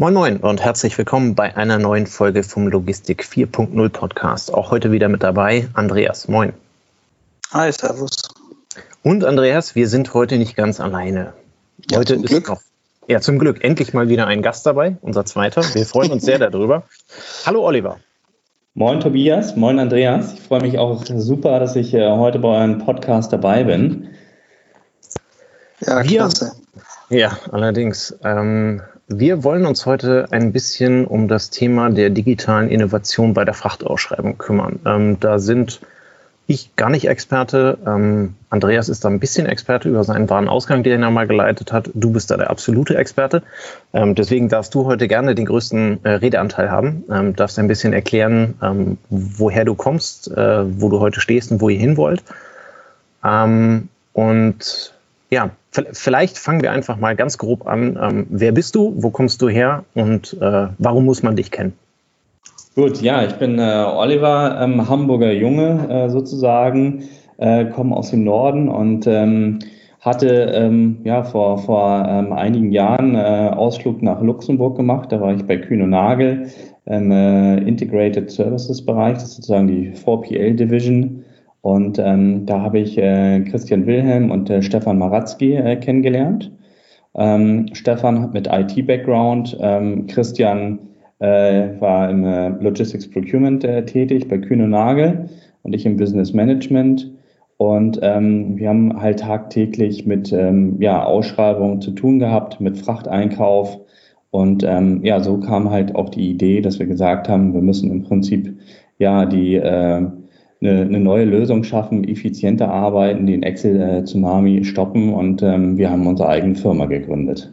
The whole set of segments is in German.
Moin Moin und herzlich willkommen bei einer neuen Folge vom Logistik 4.0 Podcast. Auch heute wieder mit dabei Andreas. Moin. Hi, Servus. Und Andreas, wir sind heute nicht ganz alleine. Ja, heute zum ist Glück. noch, ja, zum Glück endlich mal wieder ein Gast dabei, unser zweiter. Wir freuen uns sehr darüber. Hallo Oliver. Moin Tobias, moin Andreas. Ich freue mich auch super, dass ich äh, heute bei eurem Podcast dabei bin. Ja, Wir- klasse. Ja, allerdings. Ähm, wir wollen uns heute ein bisschen um das Thema der digitalen Innovation bei der Frachtausschreibung kümmern. Ähm, da sind ich gar nicht Experte. Ähm, Andreas ist da ein bisschen Experte über seinen Warenausgang, den er mal geleitet hat. Du bist da der absolute Experte. Ähm, deswegen darfst du heute gerne den größten äh, Redeanteil haben. Ähm, darfst ein bisschen erklären, ähm, woher du kommst, äh, wo du heute stehst und wo ihr hin wollt. Ähm, und ja, vielleicht fangen wir einfach mal ganz grob an. Ähm, wer bist du? Wo kommst du her? Und äh, warum muss man dich kennen? Gut, ja, ich bin äh, Oliver, ähm, Hamburger Junge äh, sozusagen, äh, komme aus dem Norden und ähm, hatte ähm, ja vor, vor ähm, einigen Jahren äh, Ausflug nach Luxemburg gemacht. Da war ich bei Kühn und Nagel im äh, Integrated Services Bereich, das ist sozusagen die 4PL Division. Und ähm, da habe ich äh, Christian Wilhelm und äh, Stefan Maratzki äh, kennengelernt. Ähm, Stefan hat mit IT-Background, ähm, Christian äh, war im äh, Logistics Procurement äh, tätig bei Kühn und Nagel und ich im Business Management. Und ähm, wir haben halt tagtäglich mit ähm, ja, Ausschreibungen zu tun gehabt, mit Frachteinkauf. Und ähm, ja, so kam halt auch die Idee, dass wir gesagt haben, wir müssen im Prinzip ja die äh, eine, eine neue Lösung schaffen, effizienter arbeiten, den Excel-Tsunami stoppen und ähm, wir haben unsere eigene Firma gegründet.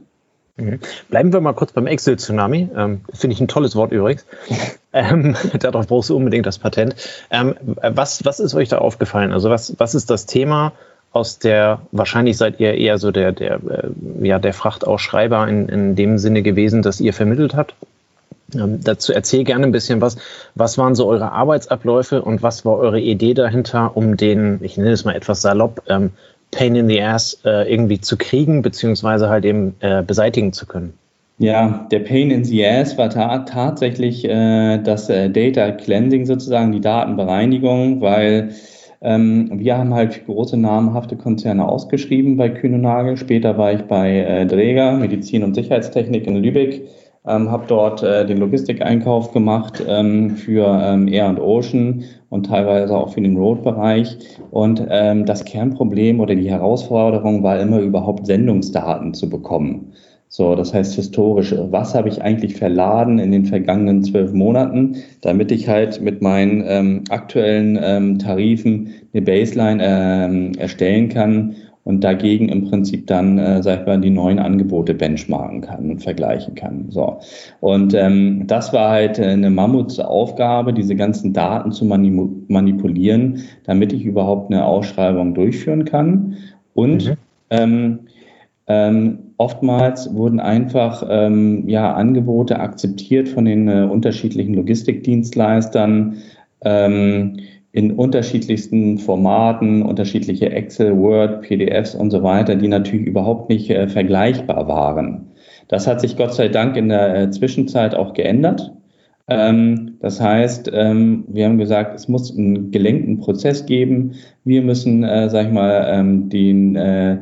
Mhm. Bleiben wir mal kurz beim Excel-Tsunami. Ähm, Finde ich ein tolles Wort übrigens. ähm, darauf brauchst du unbedingt das Patent. Ähm, was, was ist euch da aufgefallen? Also was, was ist das Thema aus der, wahrscheinlich seid ihr eher so der, der, äh, ja, der Frachtausschreiber in, in dem Sinne gewesen, dass ihr vermittelt habt? Ähm, dazu erzähl gerne ein bisschen was. Was waren so eure Arbeitsabläufe und was war eure Idee dahinter, um den, ich nenne es mal etwas salopp, ähm, Pain in the Ass äh, irgendwie zu kriegen, beziehungsweise halt eben äh, beseitigen zu können? Ja, der Pain in the Ass war ta tatsächlich äh, das äh, Data Cleansing sozusagen, die Datenbereinigung, weil ähm, wir haben halt große namhafte Konzerne ausgeschrieben bei Kühn und Nagel. Später war ich bei äh, Dräger, Medizin und Sicherheitstechnik in Lübeck, ähm, habe dort äh, den Logistikeinkauf gemacht ähm, für ähm, Air und Ocean und teilweise auch für den Road-Bereich. Und ähm, das Kernproblem oder die Herausforderung war immer überhaupt Sendungsdaten zu bekommen. So, das heißt historisch, was habe ich eigentlich verladen in den vergangenen zwölf Monaten, damit ich halt mit meinen ähm, aktuellen ähm, Tarifen eine Baseline ähm, erstellen kann und dagegen im Prinzip dann, äh, sag ich mal, die neuen Angebote benchmarken kann und vergleichen kann. So. Und ähm, das war halt eine Mammutsaufgabe, diese ganzen Daten zu manipu manipulieren, damit ich überhaupt eine Ausschreibung durchführen kann. Und Mhm. ähm, ähm, oftmals wurden einfach ähm, ja, Angebote akzeptiert von den äh, unterschiedlichen Logistikdienstleistern ähm, in unterschiedlichsten Formaten, unterschiedliche Excel, Word, PDFs und so weiter, die natürlich überhaupt nicht äh, vergleichbar waren. Das hat sich Gott sei Dank in der äh, Zwischenzeit auch geändert. Ähm, das heißt, ähm, wir haben gesagt, es muss einen gelenkten Prozess geben. Wir müssen, äh, sag ich mal, ähm, den, äh,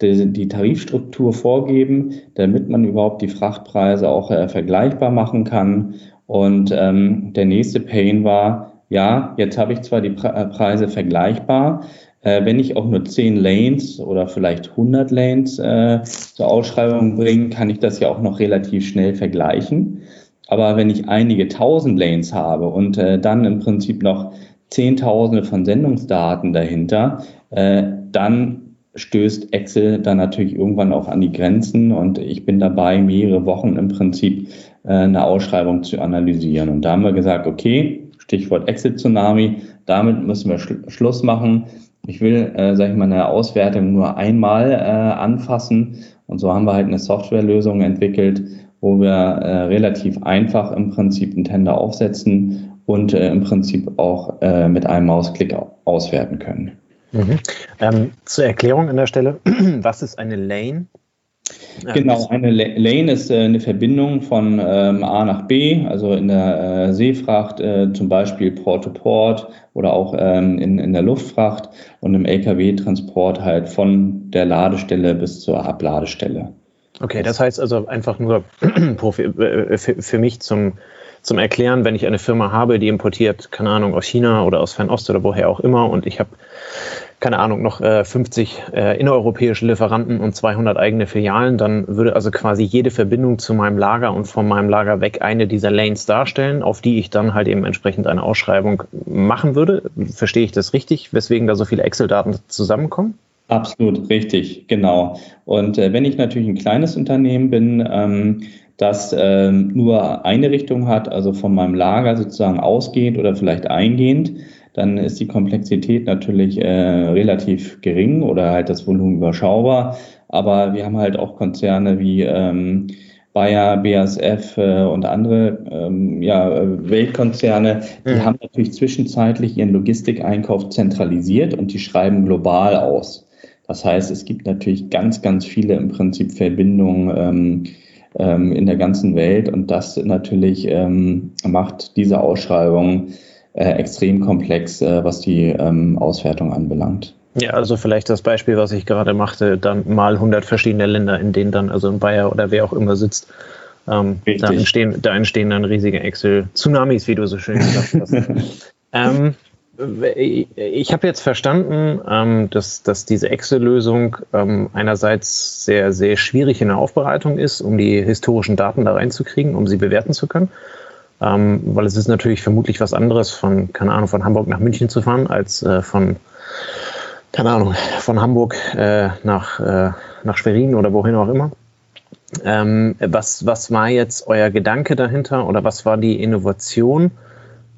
die, die Tarifstruktur vorgeben, damit man überhaupt die Frachtpreise auch äh, vergleichbar machen kann. Und ähm, der nächste Pain war, ja, jetzt habe ich zwar die äh, Preise vergleichbar, äh, wenn ich auch nur 10 Lanes oder vielleicht 100 Lanes äh, zur Ausschreibung bringe, kann ich das ja auch noch relativ schnell vergleichen. Aber wenn ich einige tausend Lanes habe und äh, dann im Prinzip noch Zehntausende von Sendungsdaten dahinter, äh, dann stößt Excel dann natürlich irgendwann auch an die Grenzen und ich bin dabei, mehrere Wochen im Prinzip äh, eine Ausschreibung zu analysieren. Und da haben wir gesagt, okay, Stichwort Excel-Tsunami, damit müssen wir Schlu Schluss machen. Ich will, äh, sage ich mal, eine Auswertung nur einmal äh, anfassen. Und so haben wir halt eine Softwarelösung entwickelt, wo wir äh, relativ einfach im Prinzip einen Tender aufsetzen und äh, im Prinzip auch äh, mit einem Mausklick auswerten können. Mhm. Ähm, zur Erklärung an der Stelle, was ist eine Lane? Genau, eine Lane ist äh, eine Verbindung von ähm, A nach B, also in der äh, Seefracht äh, zum Beispiel Port-to-Port oder auch ähm, in, in der Luftfracht und im Lkw-Transport halt von der Ladestelle bis zur Abladestelle. Okay, das heißt also einfach nur äh, für mich zum, zum Erklären, wenn ich eine Firma habe, die importiert, keine Ahnung, aus China oder aus Fernost oder woher auch immer und ich habe keine Ahnung, noch äh, 50 äh, innereuropäische Lieferanten und 200 eigene Filialen, dann würde also quasi jede Verbindung zu meinem Lager und von meinem Lager weg eine dieser Lanes darstellen, auf die ich dann halt eben entsprechend eine Ausschreibung machen würde. Verstehe ich das richtig, weswegen da so viele Excel-Daten zusammenkommen? Absolut, richtig, genau. Und äh, wenn ich natürlich ein kleines Unternehmen bin, ähm, das ähm, nur eine Richtung hat, also von meinem Lager sozusagen ausgehend oder vielleicht eingehend, dann ist die Komplexität natürlich äh, relativ gering oder halt das Volumen überschaubar. Aber wir haben halt auch Konzerne wie ähm, Bayer, BASF äh, und andere ähm, ja, Weltkonzerne, die mhm. haben natürlich zwischenzeitlich ihren Logistikeinkauf zentralisiert und die schreiben global aus. Das heißt, es gibt natürlich ganz, ganz viele im Prinzip Verbindungen ähm, ähm, in der ganzen Welt und das natürlich ähm, macht diese Ausschreibung äh, extrem komplex, äh, was die ähm, Auswertung anbelangt. Ja, also vielleicht das Beispiel, was ich gerade machte, dann mal 100 verschiedene Länder, in denen dann also ein Bayer oder wer auch immer sitzt. Ähm, da, entstehen, da entstehen dann riesige Excel-Tsunamis, wie du so schön gesagt hast. ähm, ich habe jetzt verstanden, ähm, dass, dass diese Excel-Lösung ähm, einerseits sehr, sehr schwierig in der Aufbereitung ist, um die historischen Daten da reinzukriegen, um sie bewerten zu können. Ähm, weil es ist natürlich vermutlich was anderes, von, keine Ahnung, von Hamburg nach München zu fahren, als äh, von, keine Ahnung, von Hamburg äh, nach, äh, nach Schwerin oder wohin auch immer. Ähm, was, was war jetzt euer Gedanke dahinter oder was war die Innovation,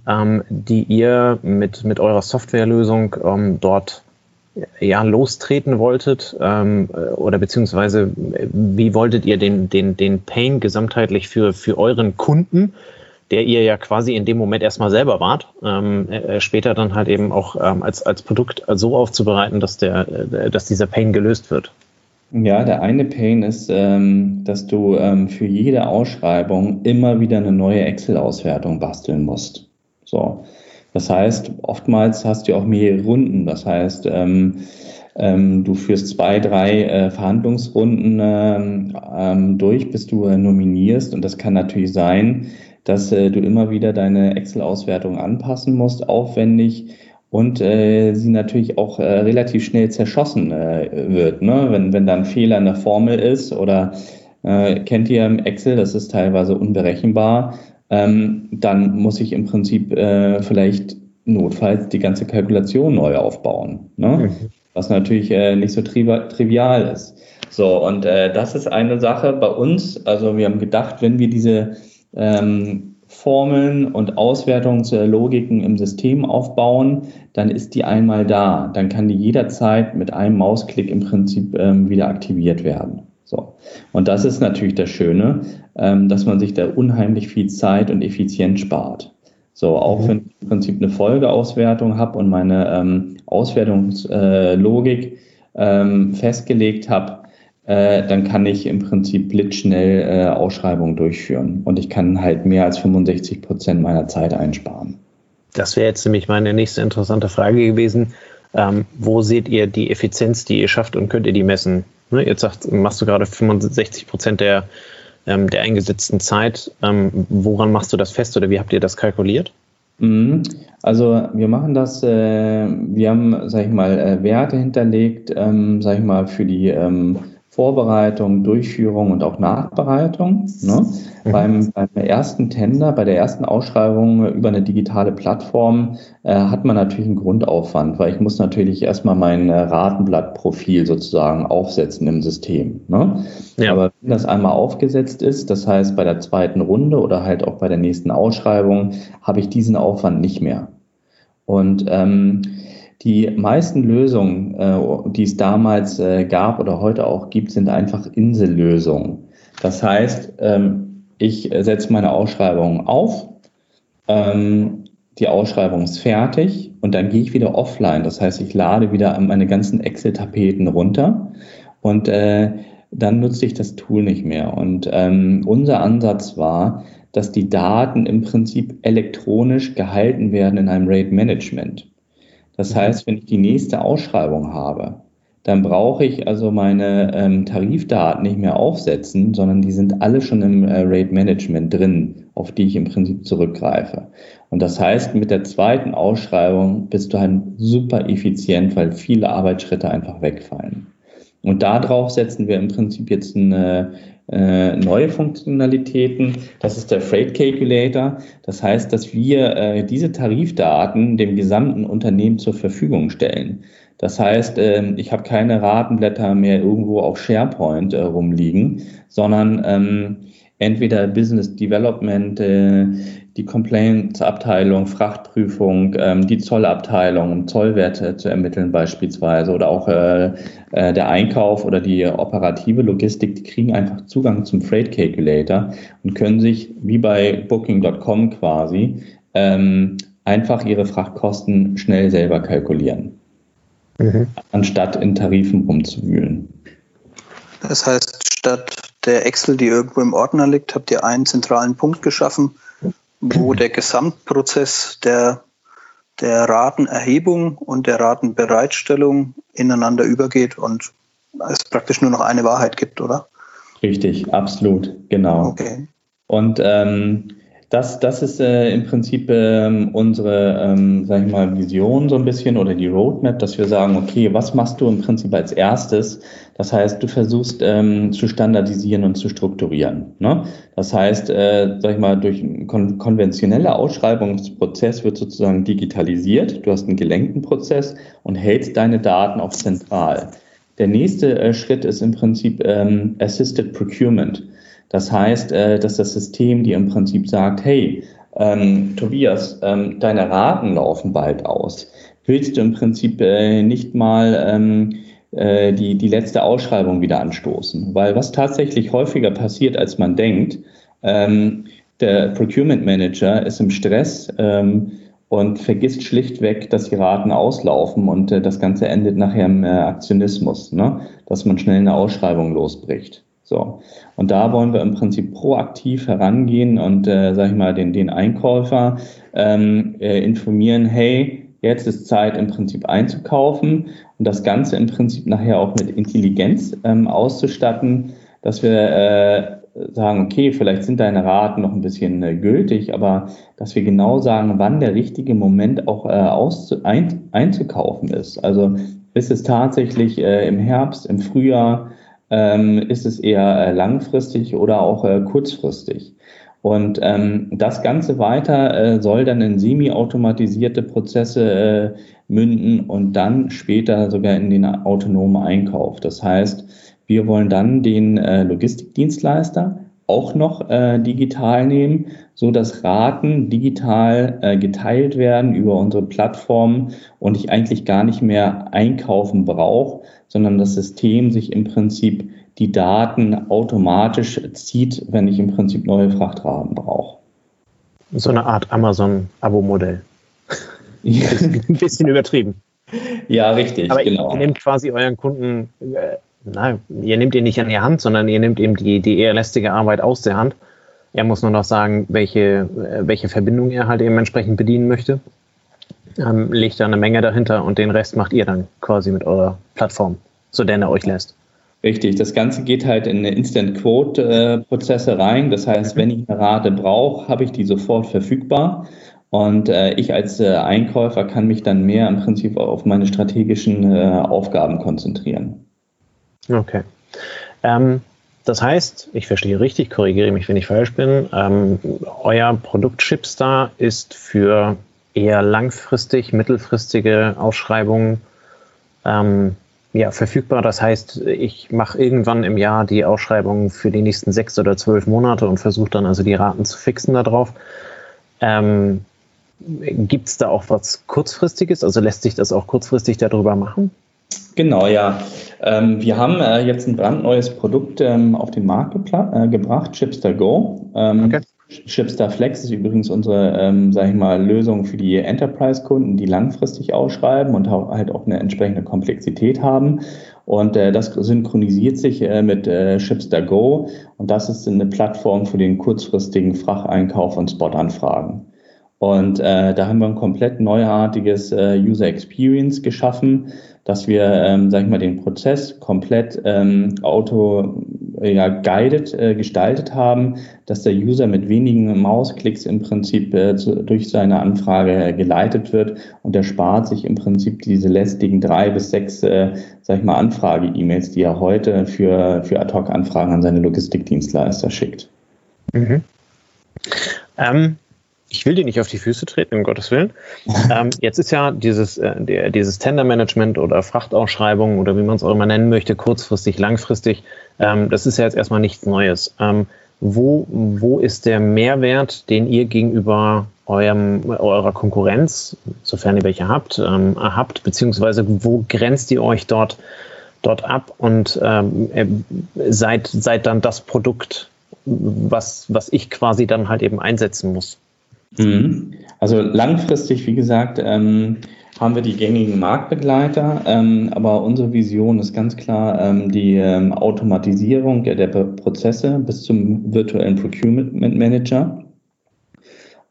ähm, die ihr mit, mit eurer Softwarelösung ähm, dort ja, lostreten wolltet ähm, oder beziehungsweise wie wolltet ihr den, den, den Pain gesamtheitlich für, für euren Kunden der ihr ja quasi in dem Moment erstmal selber wart, ähm, äh, später dann halt eben auch ähm, als, als Produkt so aufzubereiten, dass, der, äh, dass dieser Pain gelöst wird. Ja, der eine Pain ist, ähm, dass du ähm, für jede Ausschreibung immer wieder eine neue Excel-Auswertung basteln musst. So. Das heißt, oftmals hast du auch mehrere Runden. Das heißt, ähm, ähm, du führst zwei, drei äh, Verhandlungsrunden ähm, ähm, durch, bis du äh, nominierst. Und das kann natürlich sein, dass äh, du immer wieder deine Excel-Auswertung anpassen musst, aufwendig und äh, sie natürlich auch äh, relativ schnell zerschossen äh, wird, ne? wenn, wenn da ein Fehler in der Formel ist oder äh, kennt ihr im Excel, das ist teilweise unberechenbar, ähm, dann muss ich im Prinzip äh, vielleicht notfalls die ganze Kalkulation neu aufbauen, ne? Mhm. was natürlich nicht so tri trivial ist. So, und das ist eine Sache bei uns. Also wir haben gedacht, wenn wir diese ähm, Formeln und Auswertungslogiken im System aufbauen, dann ist die einmal da. Dann kann die jederzeit mit einem Mausklick im Prinzip ähm, wieder aktiviert werden. So. Und das ist natürlich das Schöne, ähm, dass man sich da unheimlich viel Zeit und Effizienz spart. So, auch mhm. wenn ich im Prinzip eine Folgeauswertung habe und meine ähm, Auswertungslogik ähm, festgelegt habe, äh, dann kann ich im Prinzip blitzschnell äh, Ausschreibungen durchführen und ich kann halt mehr als 65 Prozent meiner Zeit einsparen. Das wäre jetzt nämlich meine nächste interessante Frage gewesen. Ähm, wo seht ihr die Effizienz, die ihr schafft und könnt ihr die messen? Ne, jetzt sagt, machst du gerade 65 Prozent der, ähm, der eingesetzten Zeit. Ähm, woran machst du das fest oder wie habt ihr das kalkuliert? Mhm. Also wir machen das, äh, wir haben, sag ich mal, äh, Werte hinterlegt, ähm, sag ich mal, für die ähm, Vorbereitung, Durchführung und auch Nachbereitung. Ne? Mhm. Beim, beim ersten Tender, bei der ersten Ausschreibung über eine digitale Plattform äh, hat man natürlich einen Grundaufwand, weil ich muss natürlich erstmal mein äh, Ratenblattprofil sozusagen aufsetzen im System. Ne? Ja. Aber wenn das einmal aufgesetzt ist, das heißt bei der zweiten Runde oder halt auch bei der nächsten Ausschreibung, habe ich diesen Aufwand nicht mehr. Und ähm, die meisten Lösungen, äh, die es damals äh, gab oder heute auch gibt, sind einfach Insellösungen. Das heißt, ähm, ich setze meine Ausschreibung auf, ähm, die Ausschreibung ist fertig und dann gehe ich wieder offline. Das heißt, ich lade wieder meine ganzen Excel-Tapeten runter und äh, dann nutzt sich das Tool nicht mehr. Und ähm, unser Ansatz war, dass die Daten im Prinzip elektronisch gehalten werden in einem Rate Management. Das mhm. heißt, wenn ich die nächste Ausschreibung habe, dann brauche ich also meine ähm, Tarifdaten nicht mehr aufsetzen, sondern die sind alle schon im äh, Rate Management drin, auf die ich im Prinzip zurückgreife. Und das heißt, mit der zweiten Ausschreibung bist du halt super effizient, weil viele Arbeitsschritte einfach wegfallen. Und darauf setzen wir im Prinzip jetzt eine, äh, neue Funktionalitäten. Das ist der Freight Calculator. Das heißt, dass wir äh, diese Tarifdaten dem gesamten Unternehmen zur Verfügung stellen. Das heißt, äh, ich habe keine Ratenblätter mehr irgendwo auf SharePoint äh, rumliegen, sondern ähm, entweder Business Development, äh, die Complaints-Abteilung, Frachtprüfung, ähm, die Zollabteilung, um Zollwerte zu ermitteln beispielsweise oder auch äh, äh, der Einkauf oder die operative Logistik, die kriegen einfach Zugang zum Freight Calculator und können sich wie bei Booking.com quasi ähm, einfach ihre Frachtkosten schnell selber kalkulieren, mhm. anstatt in Tarifen rumzuwühlen. Das heißt, statt der Excel, die irgendwo im Ordner liegt, habt ihr einen zentralen Punkt geschaffen, wo der Gesamtprozess der, der Ratenerhebung und der Ratenbereitstellung ineinander übergeht und es praktisch nur noch eine Wahrheit gibt, oder? Richtig, absolut, genau. Okay. Und ähm, das, das ist äh, im Prinzip ähm, unsere, ähm, sag ich mal, Vision so ein bisschen oder die Roadmap, dass wir sagen, okay, was machst du im Prinzip als erstes? Das heißt, du versuchst ähm, zu standardisieren und zu strukturieren. Ne? Das heißt, äh, sag ich mal, durch kon konventionelle Ausschreibungsprozess wird sozusagen digitalisiert. Du hast einen gelenkten Prozess und hältst deine Daten auf zentral. Der nächste äh, Schritt ist im Prinzip ähm, Assisted Procurement. Das heißt, äh, dass das System dir im Prinzip sagt, hey, ähm, Tobias, ähm, deine Raten laufen bald aus. Willst du im Prinzip äh, nicht mal ähm, äh, die, die letzte Ausschreibung wieder anstoßen? Weil was tatsächlich häufiger passiert, als man denkt, ähm, der Procurement Manager ist im Stress ähm, und vergisst schlichtweg, dass die Raten auslaufen und äh, das Ganze endet nachher im äh, Aktionismus, ne? dass man schnell eine Ausschreibung losbricht. So. Und da wollen wir im Prinzip proaktiv herangehen und, äh, sag ich mal, den, den Einkäufer ähm, äh, informieren, hey, jetzt ist Zeit im Prinzip einzukaufen und das Ganze im Prinzip nachher auch mit Intelligenz ähm, auszustatten, dass wir äh, sagen, okay, vielleicht sind deine Raten noch ein bisschen äh, gültig, aber dass wir genau sagen, wann der richtige Moment auch äh, auszu ein einzukaufen ist. Also ist es tatsächlich äh, im Herbst, im Frühjahr, ähm, ist es eher äh, langfristig oder auch äh, kurzfristig. Und ähm, das Ganze weiter äh, soll dann in semi-automatisierte Prozesse äh, münden und dann später sogar in den autonomen Einkauf. Das heißt, wir wollen dann den äh, Logistikdienstleister auch noch äh, digital nehmen, so dass Raten digital äh, geteilt werden über unsere Plattform und ich eigentlich gar nicht mehr einkaufen brauche, sondern das System sich im Prinzip die Daten automatisch zieht, wenn ich im Prinzip neue Frachtraten brauche. So eine Art Amazon-Abo-Modell. Ein bisschen übertrieben. Ja, richtig, Aber genau. Ihr nehmt quasi euren Kunden äh, na, ihr nehmt ihn nicht an die Hand, sondern ihr nehmt ihm die, die eher lästige Arbeit aus der Hand. Er muss nur noch sagen, welche, äh, welche Verbindung er halt eben entsprechend bedienen möchte. Ähm, legt da eine Menge dahinter und den Rest macht ihr dann quasi mit eurer Plattform, so denn er euch lässt. Richtig, das Ganze geht halt in Instant Quote-Prozesse rein. Das heißt, wenn ich eine Rate brauche, habe ich die sofort verfügbar. Und äh, ich als äh, Einkäufer kann mich dann mehr im Prinzip auf meine strategischen äh, Aufgaben konzentrieren. Okay. Ähm, das heißt, ich verstehe richtig, korrigiere mich, wenn ich falsch bin, ähm, euer Produkt Chipstar ist für eher langfristig, mittelfristige Ausschreibungen ähm, ja, verfügbar. Das heißt, ich mache irgendwann im Jahr die Ausschreibung für die nächsten sechs oder zwölf Monate und versuche dann also die Raten zu fixen darauf. Ähm, Gibt es da auch was Kurzfristiges? Also lässt sich das auch kurzfristig darüber machen? Genau, ja. Ähm, wir haben äh, jetzt ein brandneues Produkt ähm, auf den Markt äh, gebracht, Chipster Go. Ähm, okay. Chipster Flex ist übrigens unsere, ähm, sage ich mal, Lösung für die Enterprise-Kunden, die langfristig ausschreiben und halt auch eine entsprechende Komplexität haben. Und äh, das synchronisiert sich äh, mit äh, Shipster Go und das ist eine Plattform für den kurzfristigen Frachteinkauf und Spot-Anfragen. Und äh, da haben wir ein komplett neuartiges äh, User Experience geschaffen, dass wir, ähm, sag ich mal, den Prozess komplett ähm, auto ja, guided äh, gestaltet haben, dass der User mit wenigen Mausklicks im Prinzip äh, zu, durch seine Anfrage geleitet wird und der spart sich im Prinzip diese lästigen drei bis sechs, äh, sag ich mal, Anfrage-E-Mails, die er heute für, für Ad-Hoc-Anfragen an seine Logistikdienstleister schickt. Mhm. Ähm, ich will dir nicht auf die Füße treten, um Gottes Willen. ähm, jetzt ist ja dieses, äh, der, dieses Tendermanagement oder Frachtausschreibung oder wie man es auch immer nennen möchte, kurzfristig, langfristig, ähm, das ist ja jetzt erstmal nichts Neues. Ähm, wo, wo ist der Mehrwert, den ihr gegenüber eurem, eurer Konkurrenz, sofern ihr welche habt, ähm, habt, beziehungsweise wo grenzt ihr euch dort, dort ab und ähm, äh, seid, seid dann das Produkt, was, was ich quasi dann halt eben einsetzen muss? Mhm. Also langfristig, wie gesagt, ähm, haben wir die gängigen Marktbegleiter, ähm, aber unsere Vision ist ganz klar ähm, die ähm, Automatisierung der, der Prozesse bis zum virtuellen Procurement Manager.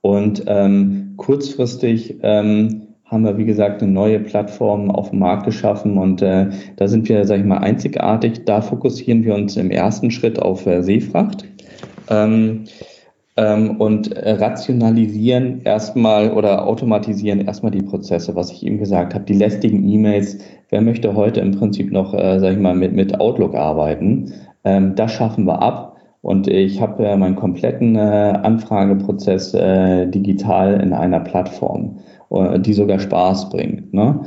Und ähm, kurzfristig ähm, haben wir, wie gesagt, eine neue Plattform auf dem Markt geschaffen und äh, da sind wir, sage ich mal, einzigartig. Da fokussieren wir uns im ersten Schritt auf äh, Seefracht. Ähm, und rationalisieren erstmal oder automatisieren erstmal die Prozesse, was ich eben gesagt habe, die lästigen E-Mails. Wer möchte heute im Prinzip noch, äh, sag ich mal, mit, mit Outlook arbeiten? Ähm, das schaffen wir ab. Und ich habe äh, meinen kompletten äh, Anfrageprozess äh, digital in einer Plattform, äh, die sogar Spaß bringt. Ne?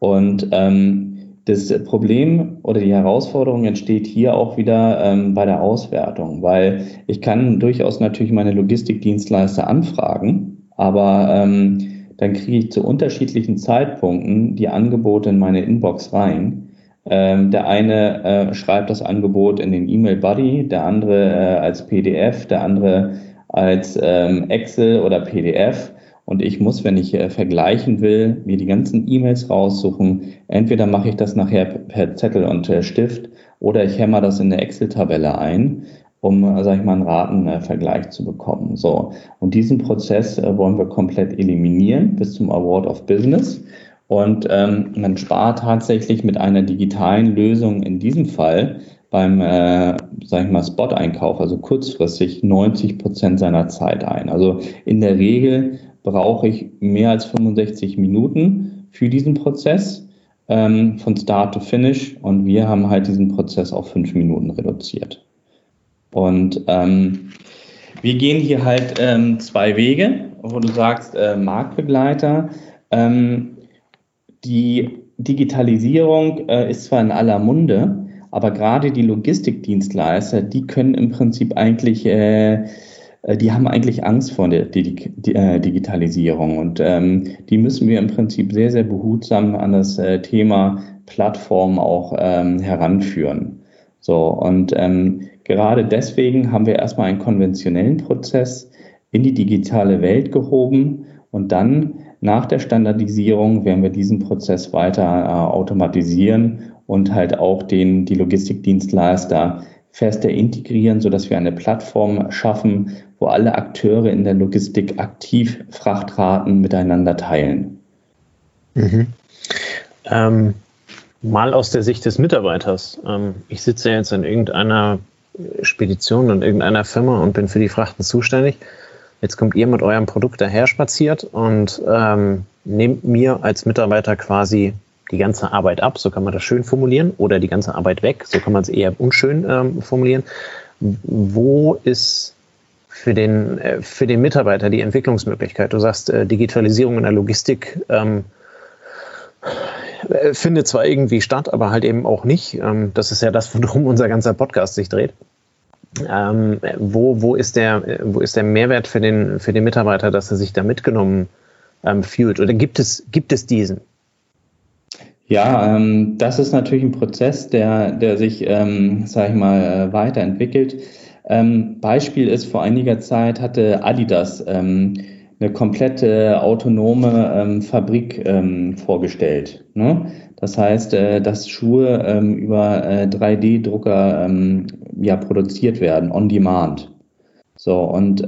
Und ähm, das Problem oder die Herausforderung entsteht hier auch wieder ähm, bei der Auswertung, weil ich kann durchaus natürlich meine Logistikdienstleister anfragen, aber ähm, dann kriege ich zu unterschiedlichen Zeitpunkten die Angebote in meine Inbox rein. Ähm, der eine äh, schreibt das Angebot in den E-Mail-Buddy, der andere äh, als PDF, der andere als ähm, Excel oder PDF. Und ich muss, wenn ich äh, vergleichen will, mir die ganzen E-Mails raussuchen. Entweder mache ich das nachher per Zettel und äh, Stift oder ich hämmer das in eine Excel-Tabelle ein, um, äh, sag ich mal, einen Ratenvergleich zu bekommen. So. Und diesen Prozess äh, wollen wir komplett eliminieren bis zum Award of Business. Und ähm, man spart tatsächlich mit einer digitalen Lösung in diesem Fall beim, äh, sag ich mal, Spot-Einkauf, also kurzfristig 90 Prozent seiner Zeit ein. Also in der Regel brauche ich mehr als 65 Minuten für diesen Prozess ähm, von Start to Finish und wir haben halt diesen Prozess auf fünf Minuten reduziert. Und ähm, wir gehen hier halt ähm, zwei Wege, wo du sagst, äh, Marktbegleiter. Ähm, die Digitalisierung äh, ist zwar in aller Munde, aber gerade die Logistikdienstleister, die können im Prinzip eigentlich äh, die haben eigentlich Angst vor der äh, Digitalisierung und ähm, die müssen wir im Prinzip sehr, sehr behutsam an das äh, Thema Plattform auch ähm, heranführen. So, und ähm, gerade deswegen haben wir erstmal einen konventionellen Prozess in die digitale Welt gehoben und dann nach der Standardisierung werden wir diesen Prozess weiter äh, automatisieren und halt auch den, die Logistikdienstleister fester integrieren, sodass wir eine Plattform schaffen, wo alle Akteure in der Logistik aktiv Frachtraten miteinander teilen. Mhm. Ähm, mal aus der Sicht des Mitarbeiters. Ähm, ich sitze jetzt in irgendeiner Spedition und irgendeiner Firma und bin für die Frachten zuständig. Jetzt kommt ihr mit eurem Produkt daher spaziert und ähm, nehmt mir als Mitarbeiter quasi die ganze Arbeit ab, so kann man das schön formulieren, oder die ganze Arbeit weg, so kann man es eher unschön ähm, formulieren. Wo ist für den, äh, für den Mitarbeiter die Entwicklungsmöglichkeit? Du sagst, äh, Digitalisierung in der Logistik ähm, äh, findet zwar irgendwie statt, aber halt eben auch nicht. Ähm, das ist ja das, worum unser ganzer Podcast sich dreht. Ähm, wo, wo, ist der, wo ist der Mehrwert für den, für den Mitarbeiter, dass er sich da mitgenommen ähm, fühlt? Oder gibt es, gibt es diesen? Ja, ähm, das ist natürlich ein Prozess, der, der sich, ähm, sage ich mal, weiterentwickelt. Ähm, Beispiel ist, vor einiger Zeit hatte Adidas ähm, eine komplette autonome ähm, Fabrik ähm, vorgestellt. Ne? Das heißt, äh, dass Schuhe ähm, über äh, 3D-Drucker ähm, ja, produziert werden, on demand. So, und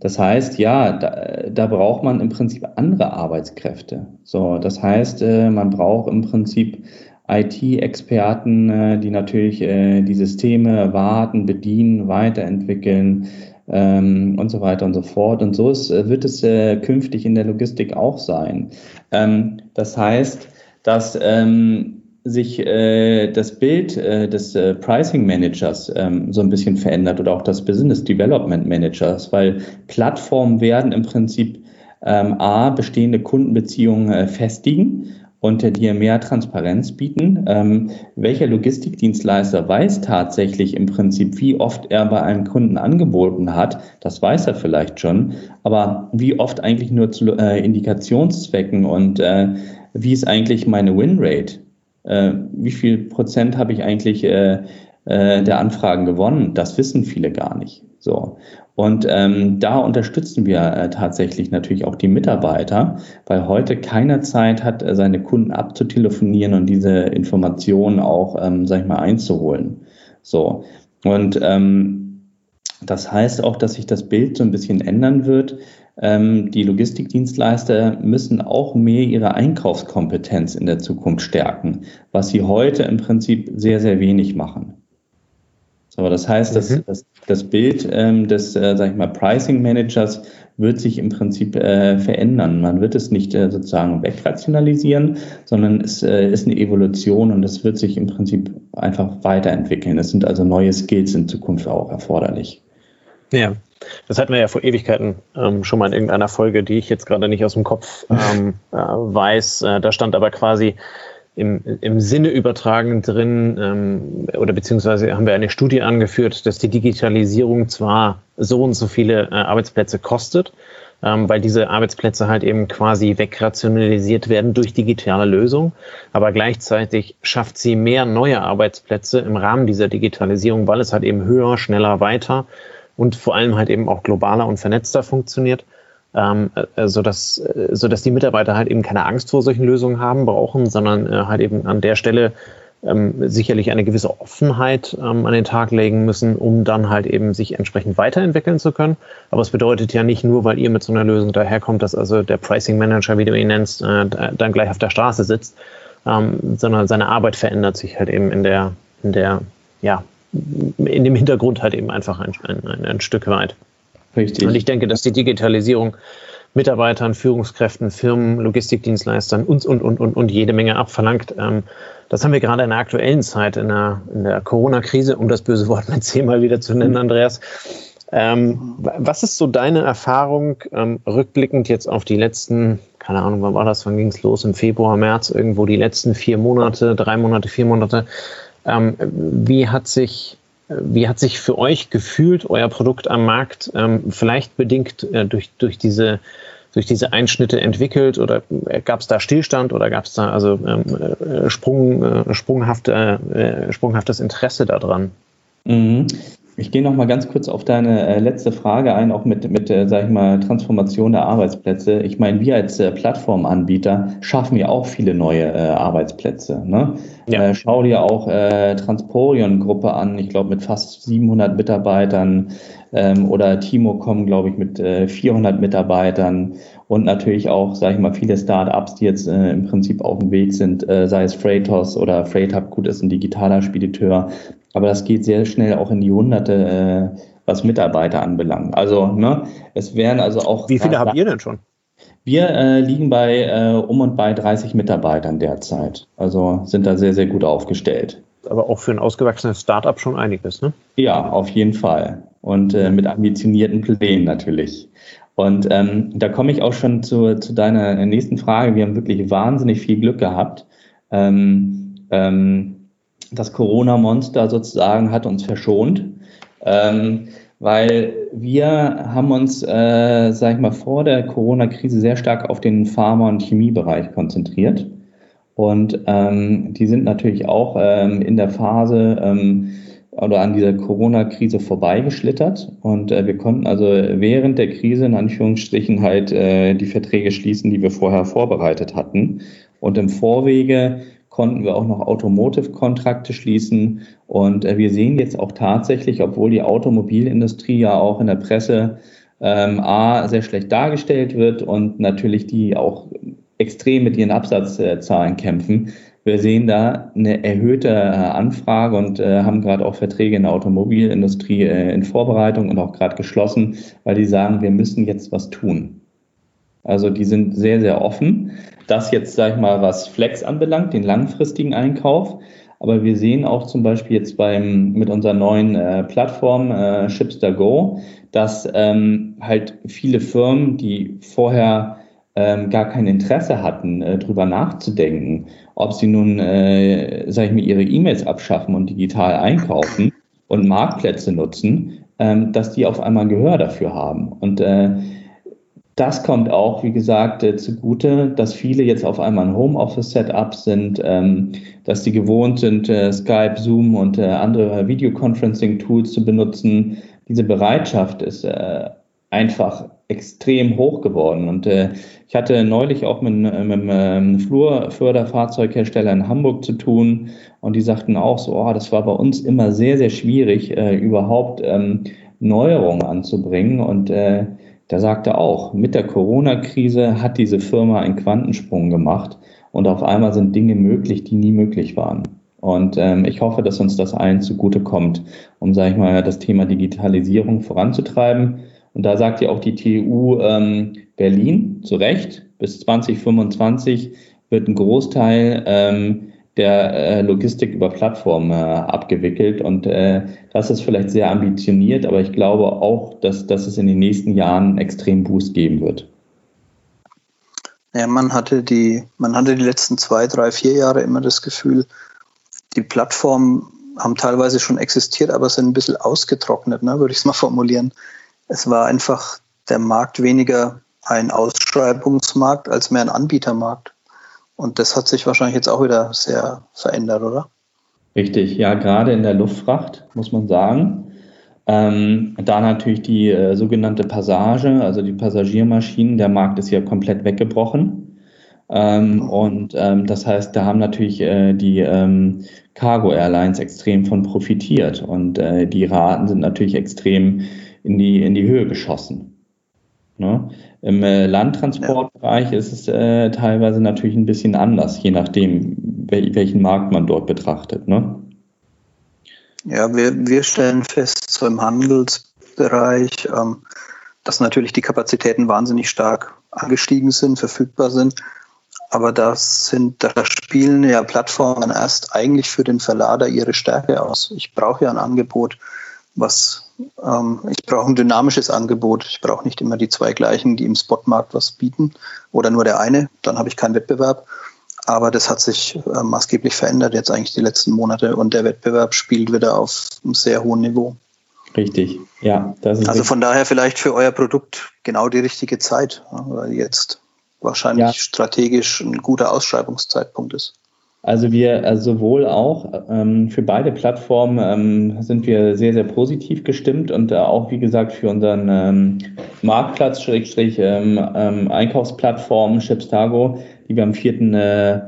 das heißt, ja, da, da braucht man im Prinzip andere Arbeitskräfte. So, das heißt, äh, man braucht im Prinzip IT-Experten, äh, die natürlich äh, die Systeme warten, bedienen, weiterentwickeln ähm, und so weiter und so fort. Und so ist, äh, wird es äh, künftig in der Logistik auch sein. Ähm, das heißt, dass ähm, sich äh, das Bild äh, des Pricing Managers ähm, so ein bisschen verändert oder auch das Business Development Managers, weil Plattformen werden im Prinzip ähm, A, bestehende Kundenbeziehungen festigen und äh, dir mehr Transparenz bieten. Ähm, welcher Logistikdienstleister weiß tatsächlich im Prinzip, wie oft er bei einem Kunden angeboten hat, das weiß er vielleicht schon, aber wie oft eigentlich nur zu äh, Indikationszwecken und äh, wie ist eigentlich meine Winrate? Äh, wie viel Prozent habe ich eigentlich äh, der Anfragen gewonnen? Das wissen viele gar nicht. So. Und ähm, da unterstützen wir äh, tatsächlich natürlich auch die Mitarbeiter, weil heute keiner Zeit hat, äh, seine Kunden abzutelefonieren und diese Informationen auch, ähm, sag ich mal, einzuholen. So. Und ähm, das heißt auch, dass sich das Bild so ein bisschen ändern wird. Ähm, die Logistikdienstleister müssen auch mehr ihre Einkaufskompetenz in der Zukunft stärken, was sie heute im Prinzip sehr, sehr wenig machen. So, das heißt, mhm. dass, dass das Bild ähm, des, äh, sag ich mal, Pricing Managers wird sich im Prinzip äh, verändern. Man wird es nicht äh, sozusagen wegrationalisieren, sondern es äh, ist eine Evolution und es wird sich im Prinzip einfach weiterentwickeln. Es sind also neue Skills in Zukunft auch erforderlich. Ja, das hatten wir ja vor Ewigkeiten ähm, schon mal in irgendeiner Folge, die ich jetzt gerade nicht aus dem Kopf ähm, äh, weiß. Äh, da stand aber quasi im, im Sinne übertragen drin, ähm, oder beziehungsweise haben wir eine Studie angeführt, dass die Digitalisierung zwar so und so viele äh, Arbeitsplätze kostet, ähm, weil diese Arbeitsplätze halt eben quasi wegrationalisiert werden durch digitale Lösungen, aber gleichzeitig schafft sie mehr neue Arbeitsplätze im Rahmen dieser Digitalisierung, weil es halt eben höher, schneller, weiter und vor allem halt eben auch globaler und vernetzter funktioniert, ähm, äh, sodass, äh, sodass die Mitarbeiter halt eben keine Angst vor solchen Lösungen haben, brauchen, sondern äh, halt eben an der Stelle ähm, sicherlich eine gewisse Offenheit ähm, an den Tag legen müssen, um dann halt eben sich entsprechend weiterentwickeln zu können. Aber es bedeutet ja nicht nur, weil ihr mit so einer Lösung daherkommt, dass also der Pricing Manager, wie du ihn nennst, äh, dann gleich auf der Straße sitzt, ähm, sondern seine Arbeit verändert sich halt eben in der, in der, ja, in dem Hintergrund halt eben einfach ein, ein, ein Stück weit. Richtig. Und ich denke, dass die Digitalisierung Mitarbeitern, Führungskräften, Firmen, Logistikdienstleistern uns und, und, und, und jede Menge abverlangt. Ähm, das haben wir gerade in der aktuellen Zeit, in der, in der Corona-Krise, um das böse Wort mit zehnmal wieder zu nennen, Andreas. Ähm, was ist so deine Erfahrung ähm, rückblickend jetzt auf die letzten, keine Ahnung, wann war das, wann ging es los, im Februar, März, irgendwo die letzten vier Monate, drei Monate, vier Monate? Wie hat sich wie hat sich für euch gefühlt euer Produkt am Markt, ähm, vielleicht bedingt äh, durch, durch, diese, durch diese Einschnitte entwickelt oder gab es da Stillstand oder gab es da also ähm, äh, Sprung, äh, sprunghafte, äh, sprunghaftes Interesse daran? Mhm. Ich gehe noch mal ganz kurz auf deine äh, letzte Frage ein, auch mit, mit äh, sag ich mal, Transformation der Arbeitsplätze. Ich meine, wir als äh, Plattformanbieter schaffen ja auch viele neue Arbeitsplätze. Ne? Ja. Schau dir auch äh, Transporion-Gruppe an, ich glaube mit fast 700 Mitarbeitern ähm, oder Timocom, glaube ich, mit äh, 400 Mitarbeitern und natürlich auch, sage ich mal, viele Startups, die jetzt äh, im Prinzip auf dem Weg sind, äh, sei es Freightos oder Freighthub, gut, ist ein digitaler Spediteur, aber das geht sehr schnell auch in die Hunderte, äh, was Mitarbeiter anbelangt. Also, ne, es wären also auch. Wie viele habt ihr denn schon? Wir äh, liegen bei äh, um und bei 30 Mitarbeitern derzeit. Also sind da sehr, sehr gut aufgestellt. Aber auch für ein ausgewachsenes Startup schon einiges, ne? Ja, auf jeden Fall. Und äh, mit ambitionierten Plänen natürlich. Und ähm, da komme ich auch schon zu, zu deiner nächsten Frage. Wir haben wirklich wahnsinnig viel Glück gehabt. Ähm, ähm, das Corona-Monster sozusagen hat uns verschont, ähm, weil wir haben uns, äh, sag ich mal, vor der Corona-Krise sehr stark auf den Pharma- und Chemiebereich konzentriert. Und ähm, die sind natürlich auch ähm, in der Phase, ähm, oder an dieser Corona-Krise vorbeigeschlittert und äh, wir konnten also während der Krise in Anführungsstrichen halt äh, die Verträge schließen, die wir vorher vorbereitet hatten. Und im Vorwege konnten wir auch noch Automotive-Kontrakte schließen. Und äh, wir sehen jetzt auch tatsächlich, obwohl die Automobilindustrie ja auch in der Presse ähm, A sehr schlecht dargestellt wird und natürlich die auch extrem mit ihren Absatzzahlen kämpfen, wir sehen da eine erhöhte äh, Anfrage und äh, haben gerade auch Verträge in der Automobilindustrie äh, in Vorbereitung und auch gerade geschlossen, weil die sagen, wir müssen jetzt was tun. Also die sind sehr, sehr offen. Das jetzt, sage ich mal, was Flex anbelangt, den langfristigen Einkauf. Aber wir sehen auch zum Beispiel jetzt beim, mit unserer neuen äh, Plattform äh, Shipster Go, dass ähm, halt viele Firmen, die vorher ähm, gar kein Interesse hatten, äh, drüber nachzudenken ob sie nun, äh, sage ich mir, ihre E-Mails abschaffen und digital einkaufen und Marktplätze nutzen, ähm, dass die auf einmal Gehör dafür haben. Und äh, das kommt auch, wie gesagt, äh, zugute, dass viele jetzt auf einmal ein Homeoffice-Setup sind, ähm, dass die gewohnt sind, äh, Skype, Zoom und äh, andere Videoconferencing-Tools zu benutzen. Diese Bereitschaft ist einfach extrem hoch geworden. Und ich hatte neulich auch mit, mit einem ähm, Flurförderfahrzeughersteller in Hamburg zu tun und die sagten auch so, oh, das war bei uns immer sehr, sehr schwierig, überhaupt ähm, Neuerungen anzubringen. Und der sagte auch, mit der Corona-Krise hat diese Firma einen Quantensprung gemacht und auf einmal sind Dinge möglich, die nie möglich waren. Und ähm, ich hoffe, dass uns das allen zugutekommt, um, sage ich mal, das Thema Digitalisierung voranzutreiben. Und da sagt ja auch die TU ähm, Berlin zu Recht, bis 2025 wird ein Großteil ähm, der äh, Logistik über Plattformen äh, abgewickelt. Und äh, das ist vielleicht sehr ambitioniert, aber ich glaube auch, dass, dass es in den nächsten Jahren einen extremen Boost geben wird. Ja, man hatte die, man hatte die letzten zwei, drei, vier Jahre immer das Gefühl, die Plattformen haben teilweise schon existiert, aber sind ein bisschen ausgetrocknet, ne, würde ich es mal formulieren. Es war einfach der Markt weniger ein Ausschreibungsmarkt als mehr ein Anbietermarkt. Und das hat sich wahrscheinlich jetzt auch wieder sehr verändert, oder? Richtig, ja, gerade in der Luftfracht muss man sagen. Ähm, da natürlich die äh, sogenannte Passage, also die Passagiermaschinen, der Markt ist ja komplett weggebrochen. Ähm, und ähm, das heißt, da haben natürlich äh, die ähm, Cargo Airlines extrem von profitiert. Und äh, die Raten sind natürlich extrem in die, in die Höhe geschossen. Ne? Im äh, Landtransportbereich ist es äh, teilweise natürlich ein bisschen anders, je nachdem, wel welchen Markt man dort betrachtet. Ne? Ja, wir, wir stellen fest, so im Handelsbereich, ähm, dass natürlich die Kapazitäten wahnsinnig stark angestiegen sind, verfügbar sind. Aber das sind, da spielen ja Plattformen erst eigentlich für den Verlader ihre Stärke aus. Ich brauche ja ein Angebot, was ähm, ich brauche ein dynamisches Angebot. Ich brauche nicht immer die zwei gleichen, die im Spotmarkt was bieten oder nur der eine. Dann habe ich keinen Wettbewerb. Aber das hat sich äh, maßgeblich verändert jetzt eigentlich die letzten Monate und der Wettbewerb spielt wieder auf einem sehr hohen Niveau. Richtig, ja. also von daher vielleicht für euer Produkt genau die richtige Zeit, weil jetzt wahrscheinlich ja. strategisch ein guter Ausschreibungszeitpunkt ist. Also wir also sowohl auch ähm, für beide Plattformen ähm, sind wir sehr, sehr positiv gestimmt und äh, auch, wie gesagt, für unseren ähm, Marktplatz, Schrägstrich, ähm, ähm, Einkaufsplattform Shipstago, die wir am 4. Äh,